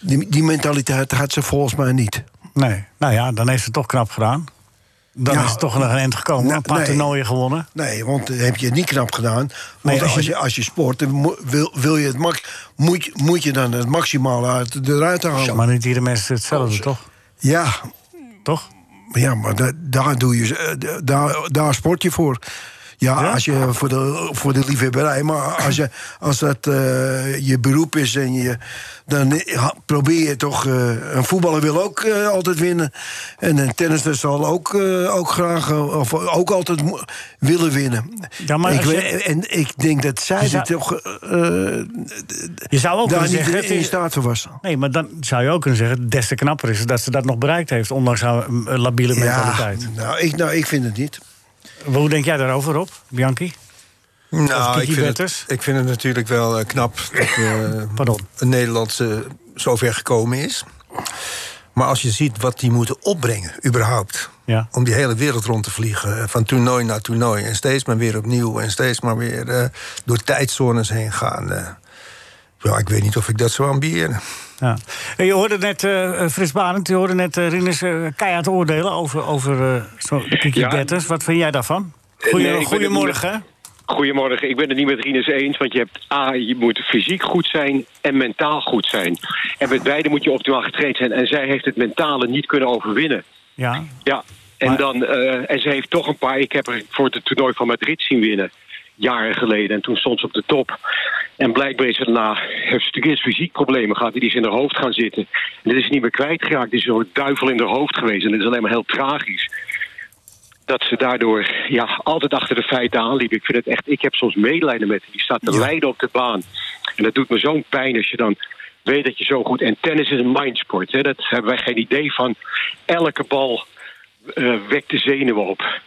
[SPEAKER 4] Die, die mentaliteit had ze volgens mij niet.
[SPEAKER 3] Nee. Nou ja, dan heeft ze het toch knap gedaan. Dan is het toch nog een eind gekomen. een paar
[SPEAKER 4] nee.
[SPEAKER 3] toernooien gewonnen.
[SPEAKER 4] Nee, want dan heb je het niet knap gedaan. Want
[SPEAKER 3] Nee, als je-
[SPEAKER 4] als je sport, dan mo- wil, wil je het max, moet, je- moet je dan het maximale uit, eruit halen.
[SPEAKER 3] Maar niet iedere mensen hetzelfde, toch?
[SPEAKER 4] Ja,
[SPEAKER 3] Toch?
[SPEAKER 4] ja, maar da- daar, doe je, eh, daar, daar sport je voor. Ja,
[SPEAKER 3] Ja?
[SPEAKER 4] als je voor de, voor de liefhebberij. Maar als, je, als dat eh, je beroep is en je, dan probeer je toch. eh, een voetballer wil ook eh, altijd winnen. En een tennisser zal ook, ook graag. of ook altijd willen winnen.
[SPEAKER 3] Ja, maar
[SPEAKER 4] ik
[SPEAKER 3] je-
[SPEAKER 4] en ik denk dat zij dit toch.
[SPEAKER 3] Je zou ook
[SPEAKER 4] daar
[SPEAKER 3] kunnen
[SPEAKER 4] niet
[SPEAKER 3] zeggen...
[SPEAKER 4] in staat voor was.
[SPEAKER 3] Nee, maar dan zou je ook kunnen zeggen... des te knapper is dat ze dat nog bereikt heeft... ondanks haar labiele mentaliteit.
[SPEAKER 4] nou ik, nou, ik vind het niet.
[SPEAKER 3] Hoe denk jij daarover, Rob? Bianchi?
[SPEAKER 7] Nou, ik vind, het, ik vind het natuurlijk wel eh, knap dat
[SPEAKER 3] Pardon.
[SPEAKER 7] een Nederlandse zover gekomen is. Maar als je ziet wat die moeten opbrengen, überhaupt.
[SPEAKER 3] Ja.
[SPEAKER 7] Om die hele wereld rond te vliegen. eh, Van toernooi naar toernooi. En steeds maar weer opnieuw. En steeds maar weer door tijdzones heen gaan. ja, ik weet niet of ik dat zou ambiëren.
[SPEAKER 3] Ja. En Je hoorde net Frits Barend, je hoorde net uh, Rinus eh, keihard oordelen over, over Kiki
[SPEAKER 8] Ja.
[SPEAKER 3] Wat vind jij daarvan? Goeie,
[SPEAKER 8] Nee,
[SPEAKER 3] goedemorgen.
[SPEAKER 8] Goedemorgen, ik ben het niet met Rinus eens, want je hebt A, je moet fysiek goed zijn en mentaal goed zijn. En met beide moet je optimaal getraind zijn. En zij heeft het mentale niet kunnen overwinnen.
[SPEAKER 3] Ja.
[SPEAKER 8] Ja, en,
[SPEAKER 3] Maar-
[SPEAKER 8] dan, en ze heeft toch een paar. Ik heb haar voor het toernooi van Madrid zien winnen. Jaren geleden. En toen stond ze op de top. En blijkbaar is het daarna. Heeft ze natuurlijk eerst fysiek problemen gehad. Die is in haar hoofd gaan zitten. En dit is niet meer kwijtgeraakt. Het is een duivel in haar hoofd geweest. En dat is alleen maar heel tragisch. Dat ze daardoor ja, altijd achter de feiten aanliep. Ik vind het echt. Ik heb soms medelijden met. Die staat te lijden op de baan. En dat doet me zo'n pijn als je dan weet dat je zo goed. En tennis is een mindsport. Hè? Dat hebben wij geen idee van. Elke bal eh, wekt de zenuwen op.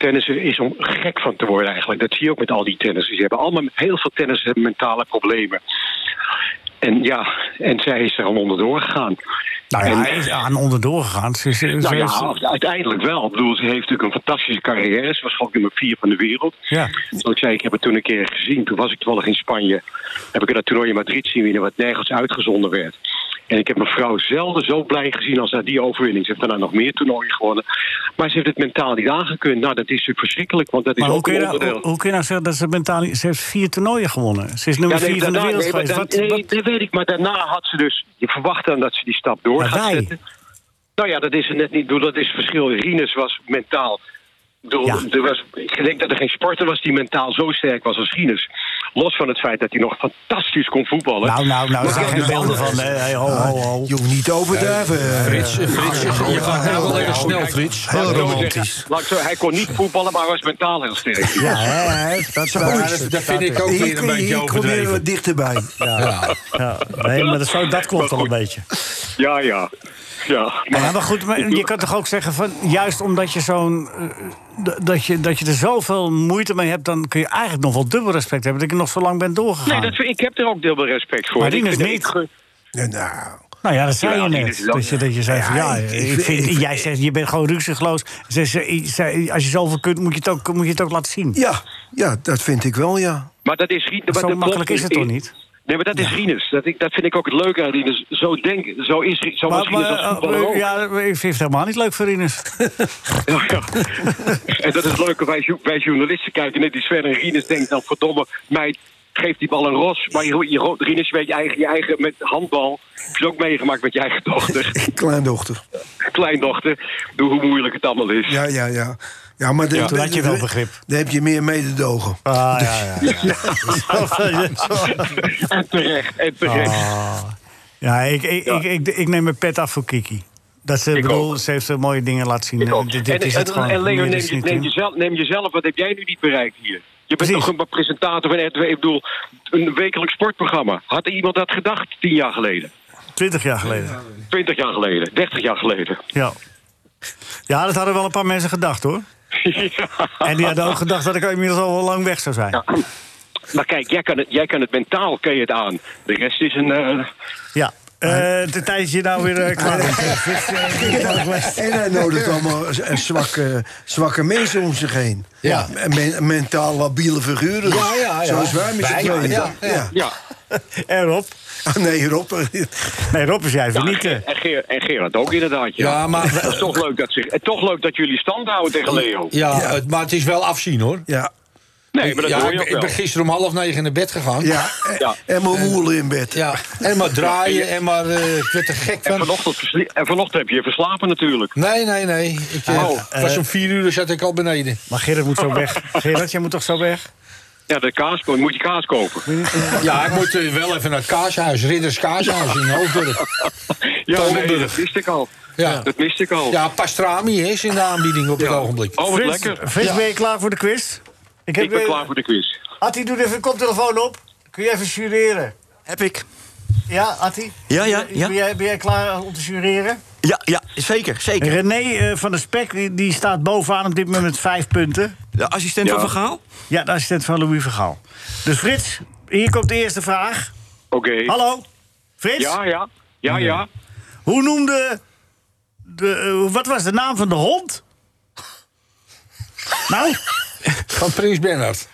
[SPEAKER 8] Tennissen is om gek van te worden eigenlijk. Dat zie je ook met al die tennissers. Ze hebben allemaal, heel veel tennissers hebben mentale problemen. En ja, en zij is er al onderdoor gegaan.
[SPEAKER 3] Nou ja,
[SPEAKER 8] En-
[SPEAKER 3] hij is aan onderdoor gegaan. Ze, ze,
[SPEAKER 8] Nou ja,
[SPEAKER 3] heeft-
[SPEAKER 8] uiteindelijk wel. Ik bedoel, ze heeft natuurlijk een fantastische carrière. Ze was gewoon nummer vier van de wereld.
[SPEAKER 3] ja.
[SPEAKER 8] Zoals ik zei, ik heb het toen een keer gezien. Toen was ik toevallig in Spanje. Heb ik dat toernooi in Madrid zien winnen, wat nergens uitgezonden werd. En ik heb mijn vrouw zelden zo blij gezien als na die overwinning. Ze heeft daarna nog meer toernooien gewonnen. Maar ze heeft het mentaal niet aangekund. Nou, dat is natuurlijk verschrikkelijk, want dat is
[SPEAKER 3] Maar
[SPEAKER 8] ook
[SPEAKER 3] kun, je
[SPEAKER 8] een
[SPEAKER 3] nou,
[SPEAKER 8] onderdeel.
[SPEAKER 3] hoe, hoe kun je nou zeggen dat ze mentaal niet... Ze heeft vier toernooien gewonnen. Ze is nummer
[SPEAKER 8] Ja, nee,
[SPEAKER 3] vier van de wereld
[SPEAKER 8] nee, maar
[SPEAKER 3] geweest.
[SPEAKER 8] dan-
[SPEAKER 3] Wat,
[SPEAKER 8] nee,
[SPEAKER 3] wat-
[SPEAKER 8] dat weet ik. Maar daarna had ze dus... Je verwacht dan dat ze die stap door
[SPEAKER 3] Maar
[SPEAKER 8] gaat
[SPEAKER 3] wij?
[SPEAKER 8] zetten. Nou ja, dat is het net niet. Dat is het verschil. Rinus was mentaal... Bedoel,
[SPEAKER 3] Ja.
[SPEAKER 8] er was, ik denk dat er geen sporter was die mentaal zo sterk was als Rinus. Los van het feit dat hij nog fantastisch kon voetballen.
[SPEAKER 3] nou, nou, nou, zijn geen beelden van. hè. Hey, ho, ho, ho.
[SPEAKER 4] Je hoeft niet te overdrijven. eh.
[SPEAKER 5] Frits, eh, Frits, je, gaat nou wel erg snel, Frits.
[SPEAKER 8] Ik
[SPEAKER 7] Heel romantisch.
[SPEAKER 8] zeggen, laat ik zo- hij kon niet voetballen, maar hij was mentaal heel sterk.
[SPEAKER 3] Ja, hè, dat,
[SPEAKER 5] Ja, dat, vind ik ook
[SPEAKER 4] Ik,
[SPEAKER 5] weer een beetje
[SPEAKER 4] ik kom
[SPEAKER 5] overdreven.
[SPEAKER 4] wat dichterbij.
[SPEAKER 3] Ja. Nee, maar dat, klopt wel een beetje.
[SPEAKER 8] Ja, ja. Ja,
[SPEAKER 3] Ja, maar goed, maar je kan toch ook zeggen van juist omdat je zo'n eh, dat je dat je er zoveel moeite mee hebt, dan kun je eigenlijk nog wel dubbel respect hebben dat nog zo lang bent doorgegaan.
[SPEAKER 8] Nee, dat, ik heb er ook dubbel respect voor.
[SPEAKER 3] Maar Rinus
[SPEAKER 8] vind-
[SPEAKER 3] niet.
[SPEAKER 8] ik
[SPEAKER 4] nou,
[SPEAKER 3] Nou ja, dat zei
[SPEAKER 8] Ja,
[SPEAKER 3] je net.
[SPEAKER 8] dat is
[SPEAKER 3] je, dat je zei van ja,
[SPEAKER 4] Ja, ik-
[SPEAKER 3] vind,
[SPEAKER 4] ik-
[SPEAKER 3] jij zegt je bent gewoon rukzichtloos. Ze, als je zoveel kunt, moet je, het ook, moet je het ook laten zien.
[SPEAKER 4] ja, ja, dat vind ik wel, ja.
[SPEAKER 8] Maar dat is niet...
[SPEAKER 3] Zo makkelijk is het toch niet?
[SPEAKER 8] Nee, maar dat is Rinus. Dat, ik, dat vind ik ook het leuke aan Rinus. Zo, denk, zo is zo was
[SPEAKER 3] Maar,
[SPEAKER 8] Rinus als voetballer
[SPEAKER 3] eh,
[SPEAKER 8] ook.
[SPEAKER 3] ja, ik vind het helemaal niet leuk voor Rinus.
[SPEAKER 8] Ja, <laughs> ja. en dat is leuk. Wij, wij journalisten kijken net die Sven en Rinus denkt dan verdomme, mij geeft die bal een ros. Maar je, je, Rinus weet je eigen, je eigen met handbal. Heb je ook meegemaakt met je eigen dochter, <laughs>
[SPEAKER 4] Kleindochter.
[SPEAKER 8] kleindochter. Doe hoe moeilijk het allemaal is.
[SPEAKER 4] Ja, ja, ja. Ja, maar
[SPEAKER 3] Toen had je wel begrip.
[SPEAKER 4] Dan heb je meer mededogen.
[SPEAKER 3] Ah, ja, <laughs> ja. ja.
[SPEAKER 8] en terecht, en terecht.
[SPEAKER 3] Ah. Ja, ik, ik,
[SPEAKER 8] Ja.
[SPEAKER 3] Ik, ik, ik neem mijn pet af voor Kiki. Dat ze,
[SPEAKER 8] Ik
[SPEAKER 3] bedoel,
[SPEAKER 8] ook.
[SPEAKER 3] ze heeft mooie dingen laten zien.
[SPEAKER 8] Ik ook.
[SPEAKER 3] Dit, dit
[SPEAKER 8] en,
[SPEAKER 3] is
[SPEAKER 8] en,
[SPEAKER 3] het gewoon.
[SPEAKER 8] en Leo,
[SPEAKER 3] Meer
[SPEAKER 8] neem, je, neem, jezelf, neem jezelf, wat heb jij nu niet bereikt hier? Je bent
[SPEAKER 3] Precies.
[SPEAKER 8] toch een presentator van RTW. Ik bedoel, een wekelijks sportprogramma. Had iemand dat gedacht tien jaar geleden?
[SPEAKER 3] 20 jaar geleden.
[SPEAKER 8] 20 jaar geleden? 30 jaar geleden?
[SPEAKER 3] Ja. ja, dat hadden wel een paar mensen gedacht hoor.
[SPEAKER 8] Ja.
[SPEAKER 3] En die hadden ook gedacht dat ik inmiddels al wel lang weg zou zijn.
[SPEAKER 8] Ja. Maar kijk, jij kan, het, jij kan het mentaal, kan je het aan. De rest is een... eh,
[SPEAKER 3] Ja. Eh de tijdje nou weer eh, klaar <laughs>
[SPEAKER 4] En hij nodigt allemaal zwakke, zwakke mensen om zich heen.
[SPEAKER 5] Ja.
[SPEAKER 4] Men- mentaal labiele figuren.
[SPEAKER 5] Ja, ja, ja.
[SPEAKER 4] Zoals wij met z'n tweeën.
[SPEAKER 5] ja, ja.
[SPEAKER 8] ja. <laughs>
[SPEAKER 3] En Rob?
[SPEAKER 4] Ah, <laughs> nee, Rob.
[SPEAKER 3] Nee, Rob is jij
[SPEAKER 8] Ja,
[SPEAKER 3] vernieten.
[SPEAKER 8] en, Ger- en Gerard ook inderdaad. Ja,
[SPEAKER 5] Ja, maar-
[SPEAKER 8] Het is toch leuk dat, zich, toch leuk dat jullie stand houden tegen Leo.
[SPEAKER 5] Ja, Het, maar het is wel afzien hoor.
[SPEAKER 4] Ja,
[SPEAKER 8] Nee, maar dat
[SPEAKER 5] ja,
[SPEAKER 8] hoor je
[SPEAKER 5] ik,
[SPEAKER 8] ook
[SPEAKER 5] ik ben gisteren om half negen naar bed gegaan.
[SPEAKER 4] ja. <laughs>
[SPEAKER 8] Ja.
[SPEAKER 4] En mijn woelen in bed.
[SPEAKER 5] Ja, en maar draaien en maar... eh, ik werd er gek
[SPEAKER 8] En
[SPEAKER 5] van.
[SPEAKER 8] vanochtend, versli- en vanochtend heb je je verslapen natuurlijk.
[SPEAKER 5] Nee, nee, nee. Ik, eh,
[SPEAKER 8] Oh,
[SPEAKER 5] was om vier uur zat ik al beneden.
[SPEAKER 3] Maar Gerard moet zo weg. Gerard, jij moet toch zo weg?
[SPEAKER 8] Ja, de kaas, moet je kaas kopen. <laughs>
[SPEAKER 5] Ja, ik moet eh, wel even naar het kaashuis. Ridders Kaashuis in Hoofddorp.
[SPEAKER 8] Ja, nee, dat wist ik al.
[SPEAKER 5] Ja.
[SPEAKER 8] Dat wist ik al.
[SPEAKER 5] Ja, pastrami is in de aanbieding op het
[SPEAKER 8] Ja.
[SPEAKER 5] ogenblik.
[SPEAKER 8] Oh, wat
[SPEAKER 3] Frits,
[SPEAKER 8] lekker.
[SPEAKER 3] Frits, ben je klaar voor de quiz?
[SPEAKER 8] Ik ben
[SPEAKER 3] eh,
[SPEAKER 8] klaar voor de quiz.
[SPEAKER 3] Attie, doe even de koptelefoon op. Kun je even jureren?
[SPEAKER 9] Heb ik.
[SPEAKER 3] Ja, Attie?
[SPEAKER 9] Ja, ja, ja.
[SPEAKER 3] Ben jij, ben jij klaar om te jureren?
[SPEAKER 9] Ja, ja, zeker, zeker.
[SPEAKER 3] René eh, van der Spek die, die staat bovenaan op dit moment met vijf punten.
[SPEAKER 9] De assistent
[SPEAKER 8] Ja.
[SPEAKER 9] van Van Gaal?
[SPEAKER 3] Ja, de assistent van Louis Vergaal. Dus Frits, hier komt de eerste vraag.
[SPEAKER 8] Oké.
[SPEAKER 3] Hallo? Frits?
[SPEAKER 8] Ja, ja. Ja, ja.
[SPEAKER 3] Hoe noemde... De, eh, wat was de naam van de hond? nou?
[SPEAKER 5] Van Prins Bernhard.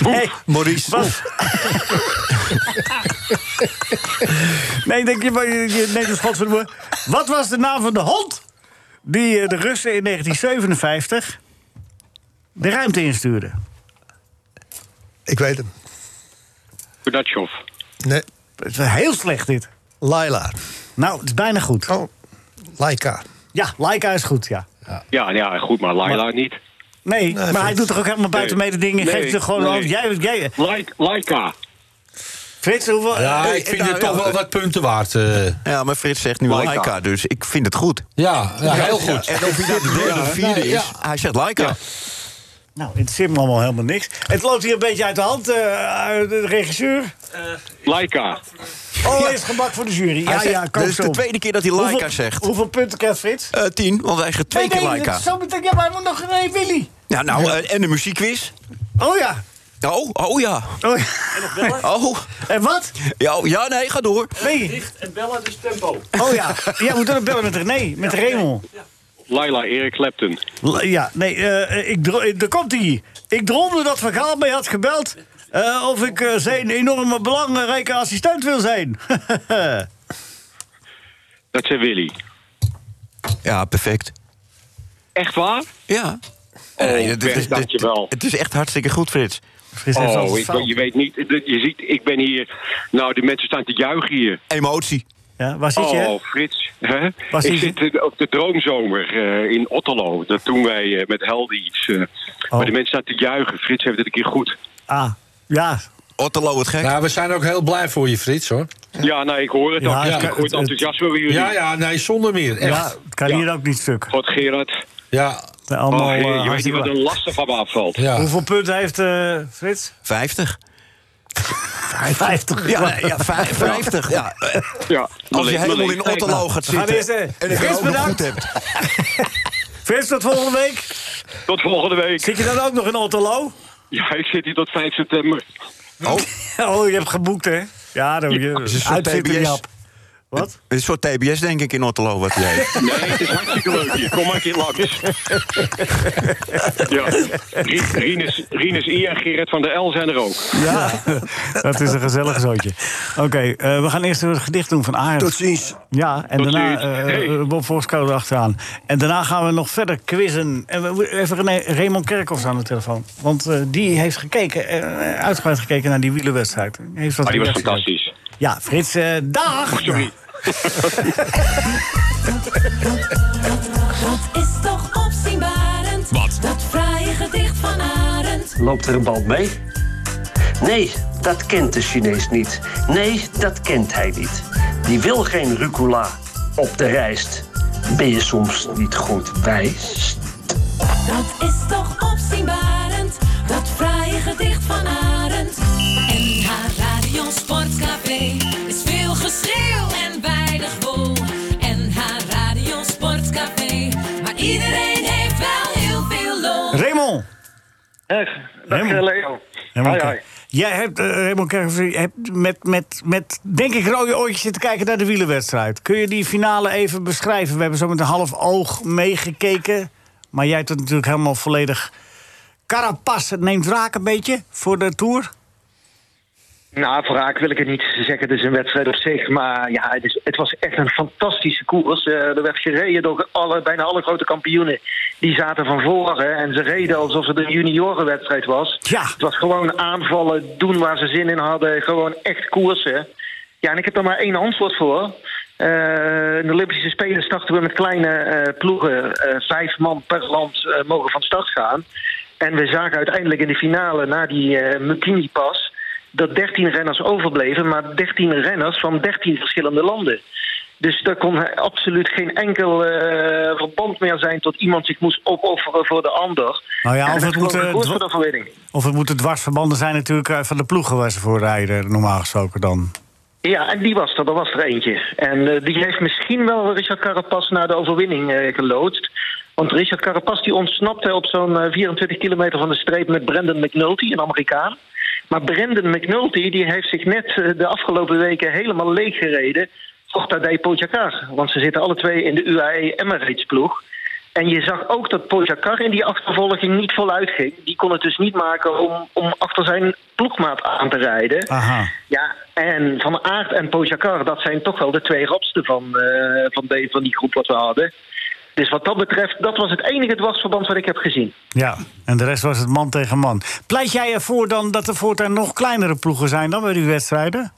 [SPEAKER 3] Nee,
[SPEAKER 9] Maurice.
[SPEAKER 3] was... <laughs> <laughs> nee, denk je, neemt een schot boer. Wat was de naam van de hond die eh, de Russen in 1957 de ruimte instuurden?
[SPEAKER 7] Ik weet hem.
[SPEAKER 8] Kudachov.
[SPEAKER 7] Nee,
[SPEAKER 3] Het is heel slecht dit.
[SPEAKER 7] Laila.
[SPEAKER 3] Nou, het is bijna goed.
[SPEAKER 7] Oh, Laika.
[SPEAKER 3] Ja, Laika is goed, ja.
[SPEAKER 8] Ja, ja, goed, maar Laila niet.
[SPEAKER 3] Nee, maar hij doet toch ook helemaal buiten
[SPEAKER 8] Nee.
[SPEAKER 3] mede dingen.
[SPEAKER 8] Nee,
[SPEAKER 3] Geeft er gewoon
[SPEAKER 8] nee.
[SPEAKER 3] al. Jij, jij,
[SPEAKER 8] Laik- Laika.
[SPEAKER 3] Frits, hoeveel.
[SPEAKER 5] Ja,
[SPEAKER 3] eh,
[SPEAKER 5] ik vind
[SPEAKER 3] nou,
[SPEAKER 5] het toch
[SPEAKER 3] ja,
[SPEAKER 5] wel wat punten waard. eh.
[SPEAKER 9] Ja, maar Frits zegt nu
[SPEAKER 8] Laika.
[SPEAKER 9] Laika, dus ik vind het goed.
[SPEAKER 5] ja, ja, heel goed.
[SPEAKER 9] En of hij dat de derde of vierde is, hij zegt Laika.
[SPEAKER 3] Nou, het zit me allemaal helemaal niks. Het loopt hier een beetje uit de hand, eh, de regisseur.
[SPEAKER 8] Laika.
[SPEAKER 3] Oh, hij is gebak voor de jury. Ja,
[SPEAKER 9] zegt-
[SPEAKER 3] ja,
[SPEAKER 9] is
[SPEAKER 3] zo.
[SPEAKER 9] de tweede keer dat hij Laika
[SPEAKER 3] Hoeveel-
[SPEAKER 9] zegt.
[SPEAKER 3] Hoeveel punten krijgt Frits?
[SPEAKER 9] Eh, tien, want hij zegt twee
[SPEAKER 3] nee,
[SPEAKER 9] keer
[SPEAKER 3] nee,
[SPEAKER 9] Laika.
[SPEAKER 3] Zo meteen, ja, maar hij moet nog nee, Willy.
[SPEAKER 9] Ja, nou, eh, en de muziekquiz.
[SPEAKER 3] Oh ja.
[SPEAKER 9] Oh, oh ja.
[SPEAKER 3] Oh, ja.
[SPEAKER 9] Oh,
[SPEAKER 3] En wat?
[SPEAKER 9] ja, oh, ja, nee, ga door.
[SPEAKER 3] Nee. en bellen, dus tempo. Oh ja. Jij moet dan bellen met René, met Raymond.
[SPEAKER 8] Laila Eric Clapton.
[SPEAKER 3] L- Ja, nee, eh, ik daar komt hij. Ik droomde dat Van Gaal mij had gebeld... eh, of ik eh, zijn enorme belangrijke assistent wil zijn. <laughs>
[SPEAKER 8] Dat zei Willy.
[SPEAKER 9] Ja, perfect.
[SPEAKER 8] Echt waar?
[SPEAKER 9] Ja.
[SPEAKER 8] Oh,
[SPEAKER 9] Nee, het-
[SPEAKER 8] Bert,
[SPEAKER 9] het- het-
[SPEAKER 8] dankjewel.
[SPEAKER 9] Het is echt hartstikke goed, Frits.
[SPEAKER 3] Fris heeft altijd
[SPEAKER 8] Oh, ik, je weet niet. Je ziet, ik ben hier. Nou, de mensen staan te juichen hier.
[SPEAKER 9] Emotie.
[SPEAKER 3] Ja, waar zit je?
[SPEAKER 8] Oh, Frits. Hè?
[SPEAKER 3] Waar
[SPEAKER 8] Ik
[SPEAKER 3] zit je?
[SPEAKER 8] zit eh, op de droomzomer eh, in Otterlo. Dat doen wij eh, met Helden iets. eh. Maar de mensen staan te juichen. Frits heeft het een keer goed.
[SPEAKER 3] Ah, ja.
[SPEAKER 9] Otterlo het gek.
[SPEAKER 5] Nou, we zijn ook heel blij voor je, Frits, hoor.
[SPEAKER 8] Ja, nou, ik hoor het
[SPEAKER 3] Ja,
[SPEAKER 8] ook.
[SPEAKER 3] het
[SPEAKER 8] ik hoor het enthousiasme bij jullie.
[SPEAKER 5] Ja, ja, nee, zonder meer. Echt.
[SPEAKER 3] Ja, het kan
[SPEAKER 8] Ja.
[SPEAKER 3] hier ook niet stuk.
[SPEAKER 8] God, Gerard.
[SPEAKER 5] Ja,
[SPEAKER 3] Allemaal,
[SPEAKER 8] Oh,
[SPEAKER 3] eh,
[SPEAKER 8] je weet niet wat een lastig van me afvalt.
[SPEAKER 5] ja.
[SPEAKER 3] Hoeveel punten heeft eh, Frits?
[SPEAKER 9] 50.
[SPEAKER 3] 50.
[SPEAKER 9] Ja, nee, ja vijf- 50. Ja. eh,
[SPEAKER 8] Ja,
[SPEAKER 9] Als je helemaal
[SPEAKER 8] le-
[SPEAKER 9] in Otterlo gaat zitten
[SPEAKER 3] eerst, eh,
[SPEAKER 9] en
[SPEAKER 3] bedankt.
[SPEAKER 9] goed hebt. <laughs>
[SPEAKER 3] Frits, tot volgende week.
[SPEAKER 8] Tot volgende week.
[SPEAKER 3] Zit je dan ook nog in Otterlo?
[SPEAKER 8] Ja, ik zit hier tot 5 september. <laughs>
[SPEAKER 3] Oh, je hebt geboekt, hè? Ja, dan
[SPEAKER 9] is een
[SPEAKER 3] je uitzitten. Jap. Wat?
[SPEAKER 9] Het is een soort TBS, denk ik, in Otterlo, wat hij heeft. <laughs>
[SPEAKER 8] Nee, het is hartstikke leuk hier. Kom maar een keer langs. ja. Rinus, Rinus I en Gerrit van der El zijn er ook.
[SPEAKER 3] Ja, dat is een gezellig zootje. Oké, eh, we gaan eerst een gedicht doen van Arend.
[SPEAKER 4] Tot ziens.
[SPEAKER 3] Ja, en
[SPEAKER 8] Tot
[SPEAKER 3] daarna
[SPEAKER 8] ziens.
[SPEAKER 3] eh,
[SPEAKER 8] Hey.
[SPEAKER 3] eh, Bob Voorskouder achteraan. En daarna gaan we nog verder quizzen. En we even René, Raymond Kerkhoffs aan de telefoon. Want eh, die heeft gekeken, uitgebreid gekeken naar die wielerwedstrijd. Heeft dat
[SPEAKER 8] Ah, die was fantastisch.
[SPEAKER 3] Ja, Frits, eh, dag!
[SPEAKER 8] Sorry.
[SPEAKER 10] Dat is toch opzienbarend.
[SPEAKER 2] Wat?
[SPEAKER 10] Dat fraaie gedicht van Arend.
[SPEAKER 11] Loopt er een band mee? Nee, dat kent de Chinees niet. Nee, dat kent hij niet. Die wil geen rucola op de rijst. Ben je soms niet goed wijs?
[SPEAKER 10] Dat is toch
[SPEAKER 12] Dag, eh, Leo.
[SPEAKER 3] Jij hebt, Raymond je hebt met, met, met, denk ik, rode oortjes zitten kijken naar de wielerwedstrijd. Kun je die finale even beschrijven? We hebben zo met een half oog meegekeken. Maar jij hebt het natuurlijk helemaal volledig... Carapaz, het neemt raak een beetje voor de Tour.
[SPEAKER 12] Nou, voor raak wil ik het niet zeggen. Het is een wedstrijd op zich. Maar ja, het, is, het was echt een fantastische koers. Eh, er werd gereden door alle, bijna alle grote kampioenen. Die zaten van voren. En ze reden alsof het een juniorenwedstrijd was.
[SPEAKER 3] Ja.
[SPEAKER 12] Het was gewoon aanvallen, doen waar ze zin in hadden. Gewoon echt koersen. Ja, en ik heb er maar één antwoord voor. Eh, in de Olympische Spelen starten we met kleine eh, ploegen. Vijf man per land mogen van start gaan. En we zagen uiteindelijk in de finale, na die eh Mukini-pas... dat 13 renners overbleven, maar 13 renners van 13 verschillende landen. Dus er kon absoluut geen enkel eh, verband meer zijn... tot iemand zich moest opofferen voor de ander.
[SPEAKER 3] Nou ja, of het
[SPEAKER 12] is
[SPEAKER 3] moet,
[SPEAKER 12] gewoon een koers
[SPEAKER 3] dwa-
[SPEAKER 12] voor de overwinning.
[SPEAKER 3] Of het moeten dwarsverbanden zijn natuurlijk eh, van de ploegen waar ze voor rijden, normaal gesproken dan.
[SPEAKER 12] Ja, en die was er. Er was er eentje. En eh, die heeft misschien wel Richard Carapaz naar de overwinning eh, geloodst. Want Richard Carapaz die ontsnapte op zo'n eh, 24 kilometer van de streep met Brandon McNulty, een Amerikaan. Maar Brandon McNulty die heeft zich net eh, de afgelopen weken helemaal leeg gereden voor Tadej Pogacar. Want ze zitten alle twee in de UAE Emirates ploeg. En je zag ook dat Pogacar in die achtervolging niet voluit ging. Die kon het dus niet maken om, om achter zijn ploegmaat aan te rijden.
[SPEAKER 3] Aha.
[SPEAKER 12] Ja, en Van Aert en Pogacar, dat zijn toch wel de twee rapsten van, eh, van, de, van die groep wat we hadden. Dus wat dat betreft, dat was het enige dwarsverband wat ik heb gezien.
[SPEAKER 3] Ja, en de rest was het man tegen man. Pleit jij ervoor dan dat er voortaan nog kleinere ploegen zijn dan bij die wedstrijden?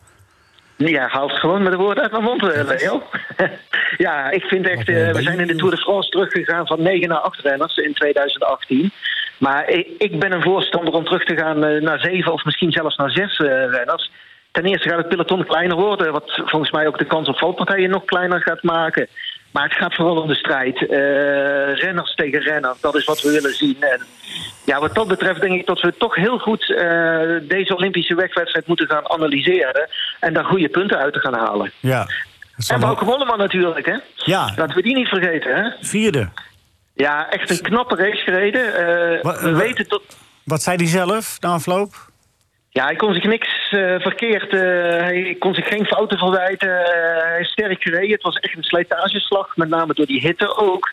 [SPEAKER 12] Ja, haalt gewoon met de woorden uit mijn mond, eh, Leo. <laughs> ja, ik vind echt, eh, we zijn in de Tour de France teruggegaan van 9 naar 8 renners in 2018. Maar ik, ik ben een voorstander om terug te gaan eh, naar 7 of misschien zelfs naar 6 renners. Ten eerste gaat het peloton kleiner worden, wat volgens mij ook de kans op valpartijen nog kleiner gaat maken. Maar het gaat vooral om de strijd. Eh, renners tegen renners, dat is wat we willen zien. En ja, wat dat betreft denk ik dat we toch heel goed eh, deze Olympische wegwedstrijd moeten gaan analyseren. En daar goede punten uit te gaan halen.
[SPEAKER 3] Ja.
[SPEAKER 12] En Bauke Mollema natuurlijk, hè?
[SPEAKER 3] Ja,
[SPEAKER 12] Laten we die niet vergeten, hè?
[SPEAKER 3] vierde.
[SPEAKER 12] Ja, echt een knappe race gereden. Eh, we weten tot...
[SPEAKER 3] Wat zei hij zelf na afloop?
[SPEAKER 12] Ja, hij kon zich niks eh, verkeerd. eh, hij kon zich geen fouten verwijten. eh, hij is sterk gereden. Het was echt een slijtageslag, met name door die hitte ook.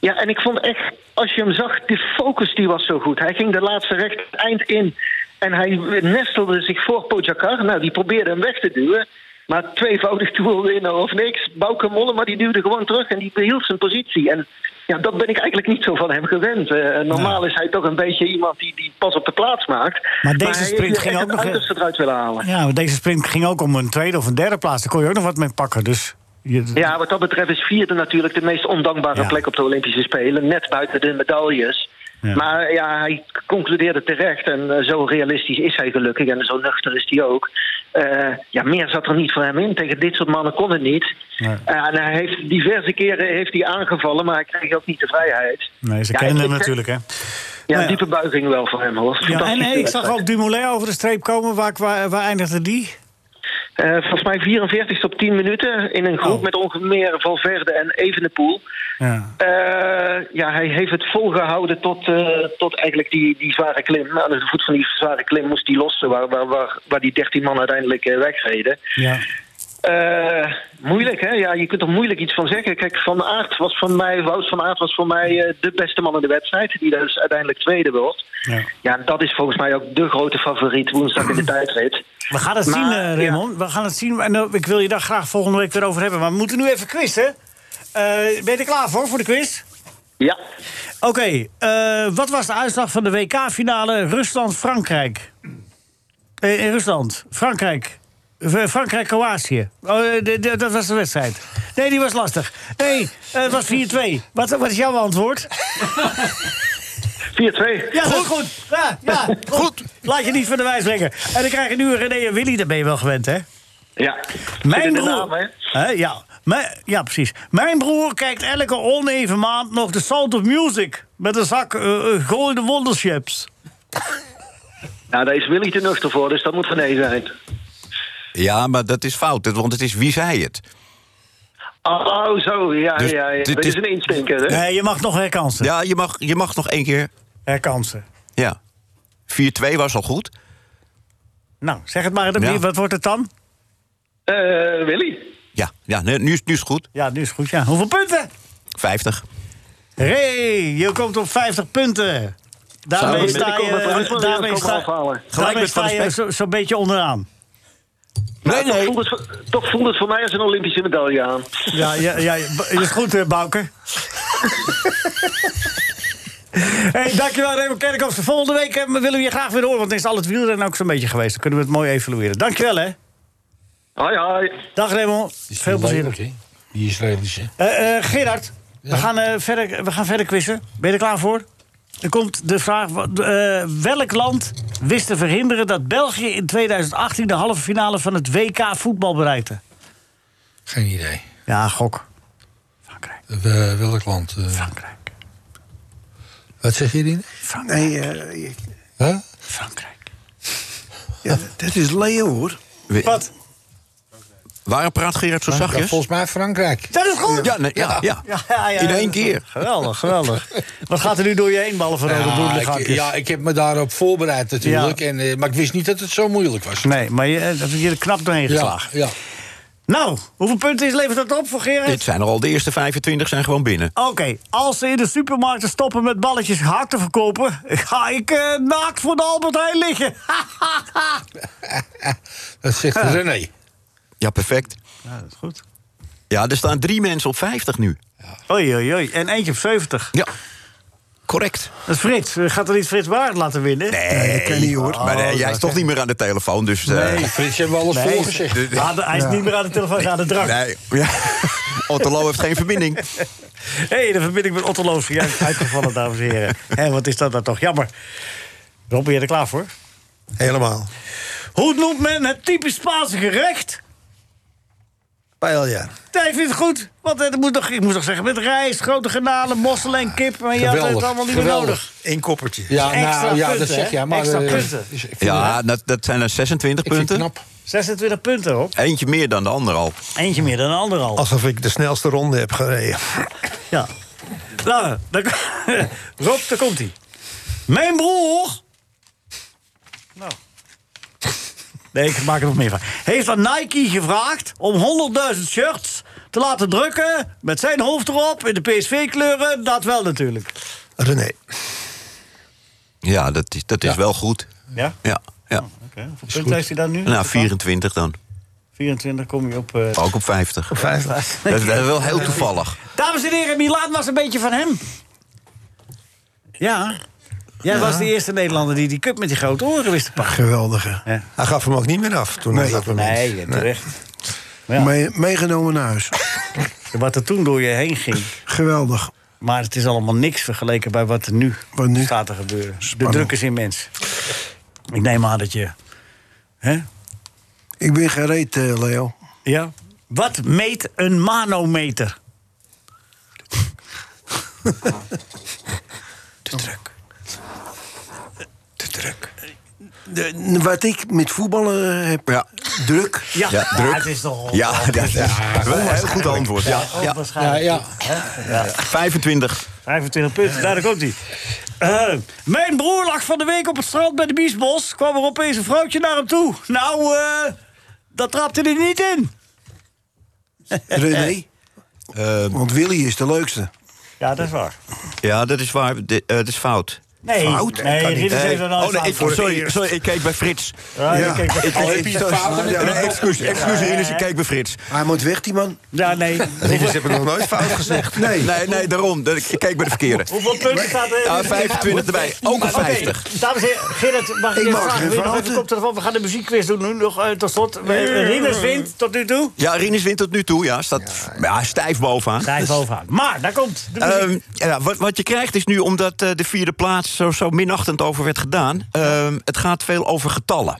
[SPEAKER 12] Ja, en ik vond echt, als je hem zag, de focus die was zo goed. Hij ging de laatste recht eind in. En hij nestelde zich voor Pogacar. Nou, die probeerde hem weg te duwen. Maar tweevoudig winnen of niks. Bauke Mollema die duwde gewoon terug en die behield zijn positie. En ja, dat ben ik eigenlijk niet zo van hem gewend. Eh, normaal is hij toch een beetje iemand die, die pas op de plaats maakt.
[SPEAKER 3] Maar deze sprint ging ook nog-
[SPEAKER 12] eruit willen halen.
[SPEAKER 3] Ja, maar deze sprint ging ook om een tweede of een derde plaats. Daar kon je ook nog wat mee pakken. Dus je,
[SPEAKER 12] Ja, wat dat betreft is vierde natuurlijk de meest ondankbare
[SPEAKER 3] Ja.
[SPEAKER 12] plek op de Olympische Spelen. Net buiten de medailles.
[SPEAKER 3] Ja.
[SPEAKER 12] Maar ja, hij concludeerde terecht. En eh, zo realistisch is hij gelukkig. En zo nuchter is hij ook. Eh, ja, meer zat er niet voor hem in. Tegen dit soort mannen kon het niet.
[SPEAKER 3] Nee.
[SPEAKER 12] Eh, en hij heeft diverse keren heeft hij aangevallen. Maar hij kreeg ook niet de vrijheid.
[SPEAKER 3] nee, ze
[SPEAKER 12] Ja,
[SPEAKER 3] kennen hem natuurlijk, hè?
[SPEAKER 12] Ja,
[SPEAKER 3] Nou ja.
[SPEAKER 12] diepe buiging wel voor hem hoor.
[SPEAKER 3] Ja, en eh, ik zag ook Dumoulin over de streep komen. Waar, waar, waar eindigde die?
[SPEAKER 12] Eh, volgens mij 44 op 10 minuten. In een groep
[SPEAKER 3] Oh.
[SPEAKER 12] met ongeveer Valverde en Evenepoel.
[SPEAKER 3] Ja.
[SPEAKER 12] Eh, ja, hij heeft het volgehouden tot, eh, tot eigenlijk die, die zware klim. Aan de voet van die zware klim moest hij lossen, waar, waar, waar, waar die 13 man uiteindelijk wegreden.
[SPEAKER 3] ja.
[SPEAKER 12] Eh, moeilijk, hè? Ja, je kunt er moeilijk iets van zeggen. Kijk, Van Aert was voor mij, Wout van Aert was voor mij eh, de beste man in de wedstrijd. Die dus uiteindelijk tweede wordt.
[SPEAKER 3] Ja.
[SPEAKER 12] Ja, dat is volgens mij ook de grote favoriet woensdag in de <clears throat> tijdrit.
[SPEAKER 3] We gaan het
[SPEAKER 12] Maar,
[SPEAKER 3] zien, eh,
[SPEAKER 12] ja.
[SPEAKER 3] Raymond. We gaan het zien. En ik wil je daar graag volgende week weer over hebben. Maar we moeten nu even quizzen. Eh, ben je er klaar voor, voor de quiz?
[SPEAKER 12] Ja.
[SPEAKER 3] Oké, eh, wat was de uitslag van de WK-finale Rusland-Frankrijk? Eh, in Rusland, Frankrijk. Frankrijk-Kroatië. Oh, eh, dat was de wedstrijd. Nee, die was lastig. Nee, eh, het was 4-2. Wat, wat is jouw antwoord?
[SPEAKER 12] 4-2.
[SPEAKER 3] Ja, goed. goed. Ja, ja, goed. Laat je niet van de wijs brengen. En dan krijg je nu René en Willy, daar ben je wel gewend, hè?
[SPEAKER 12] Ja.
[SPEAKER 3] Mijn broer.
[SPEAKER 12] naam, hè?
[SPEAKER 3] Ja. Mijn- ja, precies. Mijn broer kijkt elke oneven maand nog de Sound of Music. Met een zak eh, eh, golden wonderships.
[SPEAKER 12] Nou, daar is Willy te nuchter voor, dus dat moet René zijn.
[SPEAKER 9] Ja, maar dat is fout, want het is wie zei het.
[SPEAKER 12] Oh, zo. Ja,
[SPEAKER 9] Dus
[SPEAKER 12] ja, ja.
[SPEAKER 9] dit
[SPEAKER 12] Dat
[SPEAKER 9] is-
[SPEAKER 12] een instinker, hè?
[SPEAKER 3] Nee, je mag nog herkansen.
[SPEAKER 9] Ja, je mag, je mag nog één keer.
[SPEAKER 3] Herkansen.
[SPEAKER 9] Ja. 4-2 was al goed.
[SPEAKER 3] Nou, zeg het maar.
[SPEAKER 9] Ja.
[SPEAKER 3] Wat wordt het dan?
[SPEAKER 12] Eh, Willy.
[SPEAKER 9] Ja, ja nee, nu, is- nu is het goed.
[SPEAKER 3] Ja, nu is het goed, ja. Hoeveel punten?
[SPEAKER 9] 50.
[SPEAKER 3] Ray, je komt op 50 punten. Daarmee sta je, daarmee sta, daarmee sta je zo- zo'n beetje onderaan.
[SPEAKER 12] Nee, nee. Toch voelt, het, toch voelt het voor mij als een Olympische medaille aan.
[SPEAKER 3] Ja, ja, is goed, eh, Bouke. hey, dankjewel, Raymond Kerkhoff. De volgende week eh, willen we je graag weer horen, want dan is al het wielrennen ook zo'n beetje geweest. Dan kunnen we het mooi evalueren. Dankjewel, hè.
[SPEAKER 12] Hoi, hoi.
[SPEAKER 3] Dag, Raymond. Veel plezier.
[SPEAKER 5] Leuk? Die Israëlische.
[SPEAKER 3] Eh, eh, Gerard, we, gaan, eh, verder, we gaan verder quizzen. Ben je er klaar voor? Er komt de vraag: eh, welk land wist te verhinderen dat België in 2018 de halve finale van het WK voetbal bereikte?
[SPEAKER 5] Geen idee.
[SPEAKER 3] Ja, gok.
[SPEAKER 5] Eh, welk land? eh?
[SPEAKER 3] Frankrijk.
[SPEAKER 5] Wat zeg je, Rien?
[SPEAKER 4] Nee, eh, je-
[SPEAKER 5] Huh?
[SPEAKER 3] Frankrijk.
[SPEAKER 4] ja, dat is Leo, hoor.
[SPEAKER 3] Wat?
[SPEAKER 9] Waarom praat Gerard zo
[SPEAKER 5] Ja,
[SPEAKER 9] zachtjes?
[SPEAKER 5] volgens mij Frankrijk.
[SPEAKER 3] Dat is goed!
[SPEAKER 9] Ja, nee, ja, ja.
[SPEAKER 3] Ja, ja, ja.
[SPEAKER 9] In één keer.
[SPEAKER 3] Geweldig, geweldig. Wat gaat er nu door je heen, ballen van rode
[SPEAKER 5] ik,
[SPEAKER 3] bloedlichaampjes?
[SPEAKER 5] ja, ik heb me daarop voorbereid natuurlijk. En, eh, maar ik wist niet dat het zo moeilijk was.
[SPEAKER 3] Nee, maar je eh, dat heb je er knap doorheen geslagen.
[SPEAKER 5] ja.
[SPEAKER 3] Nou, hoeveel punten is, levert dat op voor Gerard?
[SPEAKER 9] Dit zijn er al de eerste 25 zijn gewoon binnen.
[SPEAKER 3] Oké, als ze in de supermarkten stoppen met balletjes hard te verkopen... ga ik eh, naakt voor de Albert Heijn liggen. <laughs> <laughs>
[SPEAKER 5] Dat zegt René.
[SPEAKER 9] Ja, perfect.
[SPEAKER 3] Ja, dat is goed.
[SPEAKER 9] Ja, er staan drie mensen op 50 nu.
[SPEAKER 3] Oei, oei, oei. En eentje op 70.
[SPEAKER 9] Ja, correct.
[SPEAKER 3] Dat is Frits. Eh, Gaat er niet Frits Baard laten winnen?
[SPEAKER 9] Nee,
[SPEAKER 4] dat kan niet, hoor.
[SPEAKER 9] Maar eh,
[SPEAKER 3] Oh,
[SPEAKER 9] jij is toch
[SPEAKER 3] is-
[SPEAKER 9] niet meer aan de telefoon, dus... eh,
[SPEAKER 3] Nee.
[SPEAKER 5] Frits hebben we alles
[SPEAKER 3] Nee,
[SPEAKER 5] voorgezegd.
[SPEAKER 3] Ja, de- hij is niet meer aan de telefoon, hij is aan de drank.
[SPEAKER 9] Nee, ja. <laughs> Otterlo heeft geen verbinding.
[SPEAKER 3] Hé, <laughs> hey, de verbinding met Otto Loos juist uitgevallen, dames en heren. Hé, wat is dat nou toch jammer. Rob, ben je er klaar voor?
[SPEAKER 7] Helemaal.
[SPEAKER 3] Hoe noemt men het typisch Spaanse gerecht?
[SPEAKER 7] Paella.
[SPEAKER 3] Nee, ik vind het goed. Want eh, er moet nog, ik moest nog zeggen, met rijst, grote garnalen, mosselen en kip. Maar je had het allemaal niet meer nodig.
[SPEAKER 7] Eén koppertje.
[SPEAKER 5] Ja,
[SPEAKER 3] Extra
[SPEAKER 5] nou, ja,
[SPEAKER 3] punten,
[SPEAKER 5] dat zeg je. Maar,
[SPEAKER 3] Extra
[SPEAKER 5] eh,
[SPEAKER 3] punten.
[SPEAKER 9] Ja,
[SPEAKER 5] het-
[SPEAKER 9] dat, dat zijn er 26
[SPEAKER 5] ik vind het
[SPEAKER 9] punten.
[SPEAKER 5] knap.
[SPEAKER 3] 26 punten, op.
[SPEAKER 9] Eentje meer dan de ander al.
[SPEAKER 3] Eentje meer dan een ander al.
[SPEAKER 7] Alsof ik de snelste ronde heb gereden.
[SPEAKER 3] Ja. Nou, dan, <laughs> Rob, daar komt hij. Mijn broer... Nou. Nee, ik maak er nog meer van. Heeft aan Nike gevraagd om 100.000 shirts te laten drukken... met zijn hoofd erop, in de PSV-kleuren. Dat wel natuurlijk.
[SPEAKER 7] René.
[SPEAKER 9] Ja, dat is, dat is
[SPEAKER 5] Ja.
[SPEAKER 9] wel goed.
[SPEAKER 3] Ja?
[SPEAKER 9] Ja, ja.
[SPEAKER 3] Oké. Hoeveel punten heeft hij dan nu?
[SPEAKER 9] Nou, 24 dan.
[SPEAKER 3] 24 kom je op... eh,
[SPEAKER 9] Ook op 50.
[SPEAKER 7] Vijf. <laughs>
[SPEAKER 9] Dat is, dat is wel heel toevallig.
[SPEAKER 3] Dames en heren, Milaan was een beetje van hem. Ja. Jij was de eerste Nederlander die die cup met die grote oren wist te pakken.
[SPEAKER 4] Geweldige.
[SPEAKER 3] Ja.
[SPEAKER 7] Hij gaf hem ook niet meer af toen hij dat moment.
[SPEAKER 3] Nee, terecht. Ja,
[SPEAKER 4] Mee- meegenomen naar huis. <laughs>
[SPEAKER 3] wat er toen door je heen ging.
[SPEAKER 4] Geweldig.
[SPEAKER 3] Maar het is allemaal niks vergeleken bij wat er nu,
[SPEAKER 4] Wat nu?
[SPEAKER 3] staat te gebeuren. De druk is immens. Ik neem aan dat je... Hè?
[SPEAKER 4] Ik ben gereed, eh, Leo.
[SPEAKER 3] Ja? Wat meet een manometer? <laughs>
[SPEAKER 4] Te druk. Druk. De- wat ik met voetballen eh, heb,
[SPEAKER 9] Ja.
[SPEAKER 4] druk.
[SPEAKER 3] Ja,
[SPEAKER 9] Ja, druk.
[SPEAKER 3] het is toch...
[SPEAKER 9] Ja, dat is wel een heel goed antwoord. Ja, ja.
[SPEAKER 5] Ja,
[SPEAKER 3] Onwaarschijnlijk.
[SPEAKER 5] ja.
[SPEAKER 9] 25.
[SPEAKER 3] 25 punten, daar komt hij. Eh, mijn broer lag van de week op het strand bij de Biesbos. Kwam er opeens een vrouwtje naar hem toe. Nou, eh dat trapte hij niet in.
[SPEAKER 4] René? <laughs> Want Willy is de leukste.
[SPEAKER 3] Ja, dat is waar.
[SPEAKER 9] Ja, dat is waar. Eh, dat is fout.
[SPEAKER 3] Nee,
[SPEAKER 4] Fout?
[SPEAKER 3] nee, heeft er nooit
[SPEAKER 9] oh, nee, sorry, sorry, ik keek bij Frits.
[SPEAKER 3] Ja,
[SPEAKER 9] Ik,
[SPEAKER 5] heb je fouten,
[SPEAKER 9] nee, excuus, ik keek bij Frits.
[SPEAKER 4] Hij moet weg, die man.
[SPEAKER 3] Ja, nee. <laughs>
[SPEAKER 7] Rinus heb ik nog nooit fout gezegd.
[SPEAKER 4] Nee.
[SPEAKER 9] Nee, nee, daarom. Dat- Ik keek bij de verkeerde.
[SPEAKER 3] Hoeveel punten staat er?
[SPEAKER 9] Ja, 25 erbij. Ook een 50.
[SPEAKER 3] Oké, Dames en heren, Gerrit, mag ik,
[SPEAKER 4] Ik
[SPEAKER 3] je
[SPEAKER 4] mag
[SPEAKER 3] vragen? nog even koptelefoon? We gaan de muziekquiz doen nu nog eh, tot slot. Rinus wint tot nu toe.
[SPEAKER 9] Ja, Rinus wint tot nu toe. Ja, staat ja, stijf bovenaan.
[SPEAKER 3] Daar bovenaan. Maar, daar komt de muziek.
[SPEAKER 9] Ehm, ja, wat, wat je krijgt is nu, omdat eh, de vierde plaats zo, zo minachtend over werd gedaan... ehm, het gaat veel over getallen.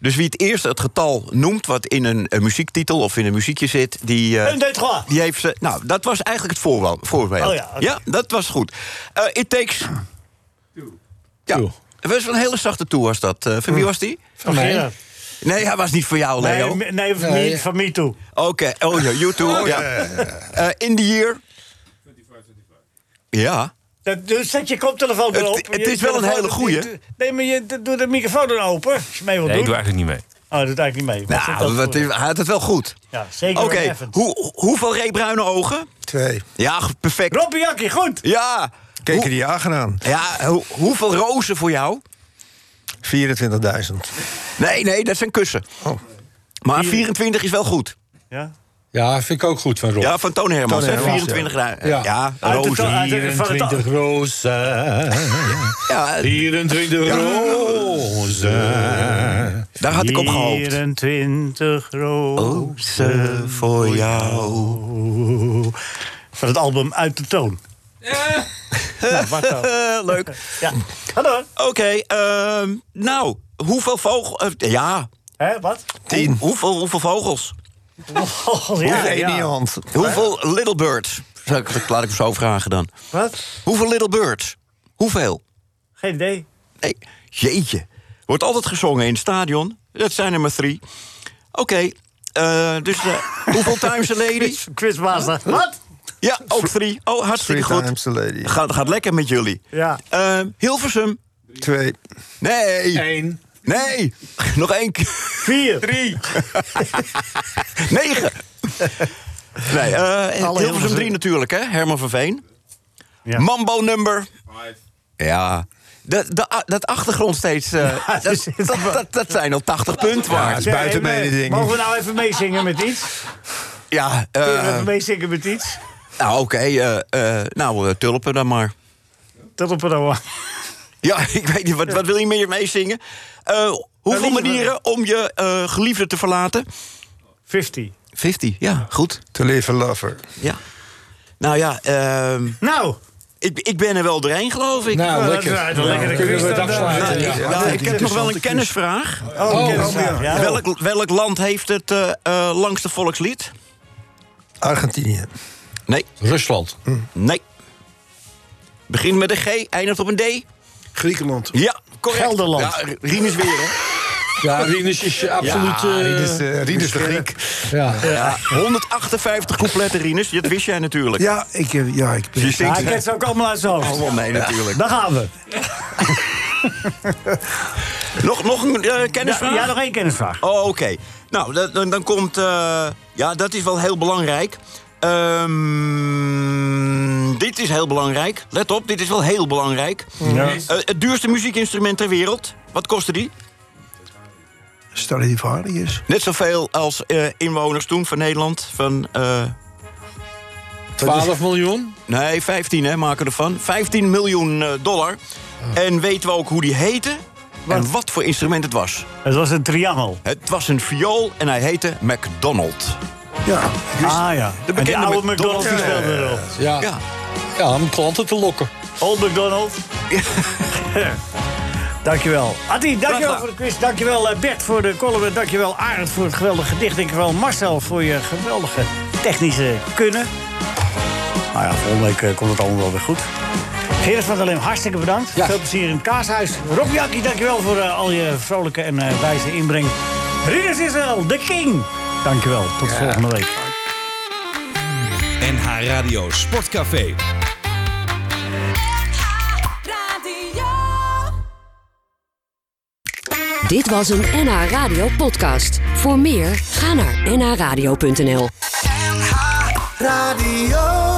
[SPEAKER 9] Dus wie het eerst het getal noemt wat in een, een muziektitel of in een muziekje zit... die, eh,
[SPEAKER 3] Een,
[SPEAKER 9] die heeft ze... Nou, dat was eigenlijk het voorbeeld. voorbeeld.
[SPEAKER 3] Oh ja, oké.
[SPEAKER 9] dat was goed. Eh it takes... Ja,
[SPEAKER 5] Two.
[SPEAKER 9] het was een hele zachte toe was dat. Eh, van wie was die?
[SPEAKER 3] Van
[SPEAKER 5] mij.
[SPEAKER 9] Nee, hij was niet voor jou, Leo.
[SPEAKER 3] Nee,
[SPEAKER 9] Oké,
[SPEAKER 3] nee, van,
[SPEAKER 5] Nee.
[SPEAKER 3] me, van me too.
[SPEAKER 9] oh ja, you too. ja. Eh, in the year... Ja.
[SPEAKER 3] Dat- Dus zet je koptelefoon erop.
[SPEAKER 9] het is wel een hele goeie.
[SPEAKER 3] Nee, maar je doe de microfoon dan open. Als je mee wilt
[SPEAKER 13] Nee, ik
[SPEAKER 3] doen.
[SPEAKER 13] doe eigenlijk niet mee.
[SPEAKER 3] Oh, dat doet eigenlijk niet mee.
[SPEAKER 9] Nou,
[SPEAKER 3] dat
[SPEAKER 9] hij had het wel goed.
[SPEAKER 3] Ja, zeker.
[SPEAKER 9] Oké, hoe, hoeveel reebruine ogen?
[SPEAKER 7] Twee.
[SPEAKER 9] Ja, perfect.
[SPEAKER 3] Robbie Jakkie, goed.
[SPEAKER 9] Ja.
[SPEAKER 7] Keken
[SPEAKER 9] Hoe-
[SPEAKER 7] die jager aan.
[SPEAKER 9] Ja, hoe- hoeveel rozen voor jou?
[SPEAKER 7] 24.000.
[SPEAKER 9] Nee, nee, dat zijn kussen.
[SPEAKER 7] Oh.
[SPEAKER 9] Maar 24 is wel goed.
[SPEAKER 3] Ja.
[SPEAKER 5] Ja, vind ik ook goed van Rob.
[SPEAKER 9] Ja, van Toon Hermans,
[SPEAKER 7] Toon Hermans,
[SPEAKER 9] 24 ja.
[SPEAKER 5] Ja.
[SPEAKER 9] ja, rozen.
[SPEAKER 3] uit de- van het-
[SPEAKER 5] 24 rozen. <laughs>
[SPEAKER 9] Ja,
[SPEAKER 5] 24 rozen.
[SPEAKER 9] daar had ik op gehoopt.
[SPEAKER 3] 24 rozen
[SPEAKER 9] voor jou.
[SPEAKER 3] Van het album Uit de Toon. nou, <laughs> wat dan?
[SPEAKER 9] Eh, <laughs> leuk.
[SPEAKER 3] Ja. Hallo.
[SPEAKER 9] Oké, ehm, nou, hoeveel vogels... ja,
[SPEAKER 3] Hè, wat?
[SPEAKER 9] Hoe- hoeveel, hoeveel vogels?
[SPEAKER 3] Oh, ja,
[SPEAKER 7] je
[SPEAKER 3] ja.
[SPEAKER 7] hand.
[SPEAKER 9] Hoeveel little birds? Ik- Laat ik hem zo vragen dan.
[SPEAKER 3] Wat?
[SPEAKER 9] Hoeveel little birds? Hoeveel?
[SPEAKER 3] Geen idee.
[SPEAKER 9] Nee, jeetje. Wordt altijd gezongen in het stadion. Dat zijn er maar drie. Oké, eh, dus eh, <laughs> hoeveel times a lady?
[SPEAKER 3] Quizmaster. Wat?
[SPEAKER 9] Ja, ook drie. Oh, hartstikke
[SPEAKER 7] Three
[SPEAKER 9] goed.
[SPEAKER 7] times the lady.
[SPEAKER 9] Gaat, gaat lekker met jullie.
[SPEAKER 3] Ja.
[SPEAKER 9] Eh, Hilversum.
[SPEAKER 7] Twee.
[SPEAKER 9] Nee.
[SPEAKER 5] Eén.
[SPEAKER 9] Nee. Nog één keer.
[SPEAKER 3] Vier.
[SPEAKER 9] Drie. <laughs> Negen. Nee, eh Hilversum
[SPEAKER 3] Hilversum.
[SPEAKER 9] 3 natuurlijk, hè? Herman van Veen.
[SPEAKER 3] Ja.
[SPEAKER 9] Mambo number. Ja. De, de, dat achtergrond steeds. eh, <laughs>
[SPEAKER 3] Ja,
[SPEAKER 9] dat, dat, dat, dat zijn al 80 punten
[SPEAKER 7] Ja,
[SPEAKER 9] waard.
[SPEAKER 7] is buiten ding.
[SPEAKER 3] Mogen we nou even meezingen met iets?
[SPEAKER 9] Ja,
[SPEAKER 3] Kunnen we even meezingen met iets?
[SPEAKER 9] nou oké. eh, eh, nou, tulpen dan maar.
[SPEAKER 3] Op een ouwe.
[SPEAKER 9] Ja, <laughs> ik weet niet, wat, wat wil je meer meezingen? Eh hoeveel manieren om je eh, geliefde te verlaten?
[SPEAKER 3] 50.
[SPEAKER 9] 50, ja, goed.
[SPEAKER 7] To live a lover.
[SPEAKER 9] Ja. Nou ja, ehm,
[SPEAKER 3] Nou.
[SPEAKER 9] ik, ik ben er wel doorheen, geloof ik.
[SPEAKER 5] Nou,
[SPEAKER 3] dat
[SPEAKER 5] lekker.
[SPEAKER 3] is een lekkere
[SPEAKER 5] Kunnen we
[SPEAKER 3] quiz
[SPEAKER 5] het
[SPEAKER 3] dan,
[SPEAKER 5] afsluiten?
[SPEAKER 3] eh,
[SPEAKER 5] Ja.
[SPEAKER 9] Ik heb nog wel een kennisvraag.
[SPEAKER 3] Oh,
[SPEAKER 5] Oh,
[SPEAKER 3] kennisvraag,
[SPEAKER 4] oh,
[SPEAKER 3] ja.
[SPEAKER 9] Welk, welk land heeft het eh, eh, langste volkslied?
[SPEAKER 7] Argentinië.
[SPEAKER 9] Nee,
[SPEAKER 5] Rusland.
[SPEAKER 9] nee. Begint met een G, eindigt op een D.
[SPEAKER 4] Griekenland.
[SPEAKER 9] Ja, correct.
[SPEAKER 3] Gelderland.
[SPEAKER 9] Ja, Rien is weer, hè?
[SPEAKER 5] Ja, Rinus is eh, absoluut... eh,
[SPEAKER 7] Rinus, eh, Rinus de Griek.
[SPEAKER 5] ja.
[SPEAKER 9] Ja, 158 coupletten, Rinus. Dat wist jij natuurlijk.
[SPEAKER 4] Ja, ik, eh, ja, ik ben...
[SPEAKER 9] Je
[SPEAKER 3] Ja,
[SPEAKER 9] zingt
[SPEAKER 3] ik ken ze ook allemaal uit zijn hoofd.
[SPEAKER 9] allemaal mee, natuurlijk.
[SPEAKER 3] Daar gaan we. <laughs>
[SPEAKER 9] Nog, nog een eh, kennisvraag?
[SPEAKER 3] Ja, ja, nog één kennisvraag.
[SPEAKER 9] Oh, oké. Nou, dan, dan komt... eh, ja, dat is wel heel belangrijk. Ehm, dit is heel belangrijk. Let op, dit is wel heel belangrijk.
[SPEAKER 3] Ja.
[SPEAKER 9] Eh, het duurste muziekinstrument ter wereld. Wat kostte die?
[SPEAKER 4] Stradivarius.
[SPEAKER 9] Net zoveel als eh, inwoners toen van Nederland. Van, eh,
[SPEAKER 5] 12 miljoen?
[SPEAKER 9] nee, 15 hè, maken ervan. 15 miljoen eh, dollar. En weten we ook hoe die heette? En wat voor instrument het was.
[SPEAKER 3] Het was een triangel.
[SPEAKER 9] Het was een viool en hij heette McDonald.
[SPEAKER 4] Ja,
[SPEAKER 3] Ah ja. En die
[SPEAKER 9] bekende
[SPEAKER 3] oude
[SPEAKER 9] McDonald's.
[SPEAKER 3] Die speelde erop.
[SPEAKER 5] Ja.
[SPEAKER 9] Ja.
[SPEAKER 5] ja, om klanten te lokken.
[SPEAKER 3] Old McDonald. <laughs> dankjewel. Atti, dankjewel voor de quiz. Dankjewel eh, Bert voor de column. En Dankjewel Arend voor het geweldige gedicht. Dankjewel Marcel voor je geweldige technische kunnen. Nou ja, volgende week eh, komt het allemaal wel weer goed. Gerrit van der Leem, hartstikke bedankt.
[SPEAKER 5] Ja.
[SPEAKER 3] Veel plezier in het kaashuis. Rob Jakkie, dankjewel voor eh, al je vrolijke en wijze inbreng. Rinus Israël, de king. Dankjewel, tot volgende week.
[SPEAKER 2] NH Radio Sportcafé.
[SPEAKER 10] Radio.
[SPEAKER 1] Dit was een NH Radio podcast. Voor meer, ga naar nhradio.nl.
[SPEAKER 13] NH Radio.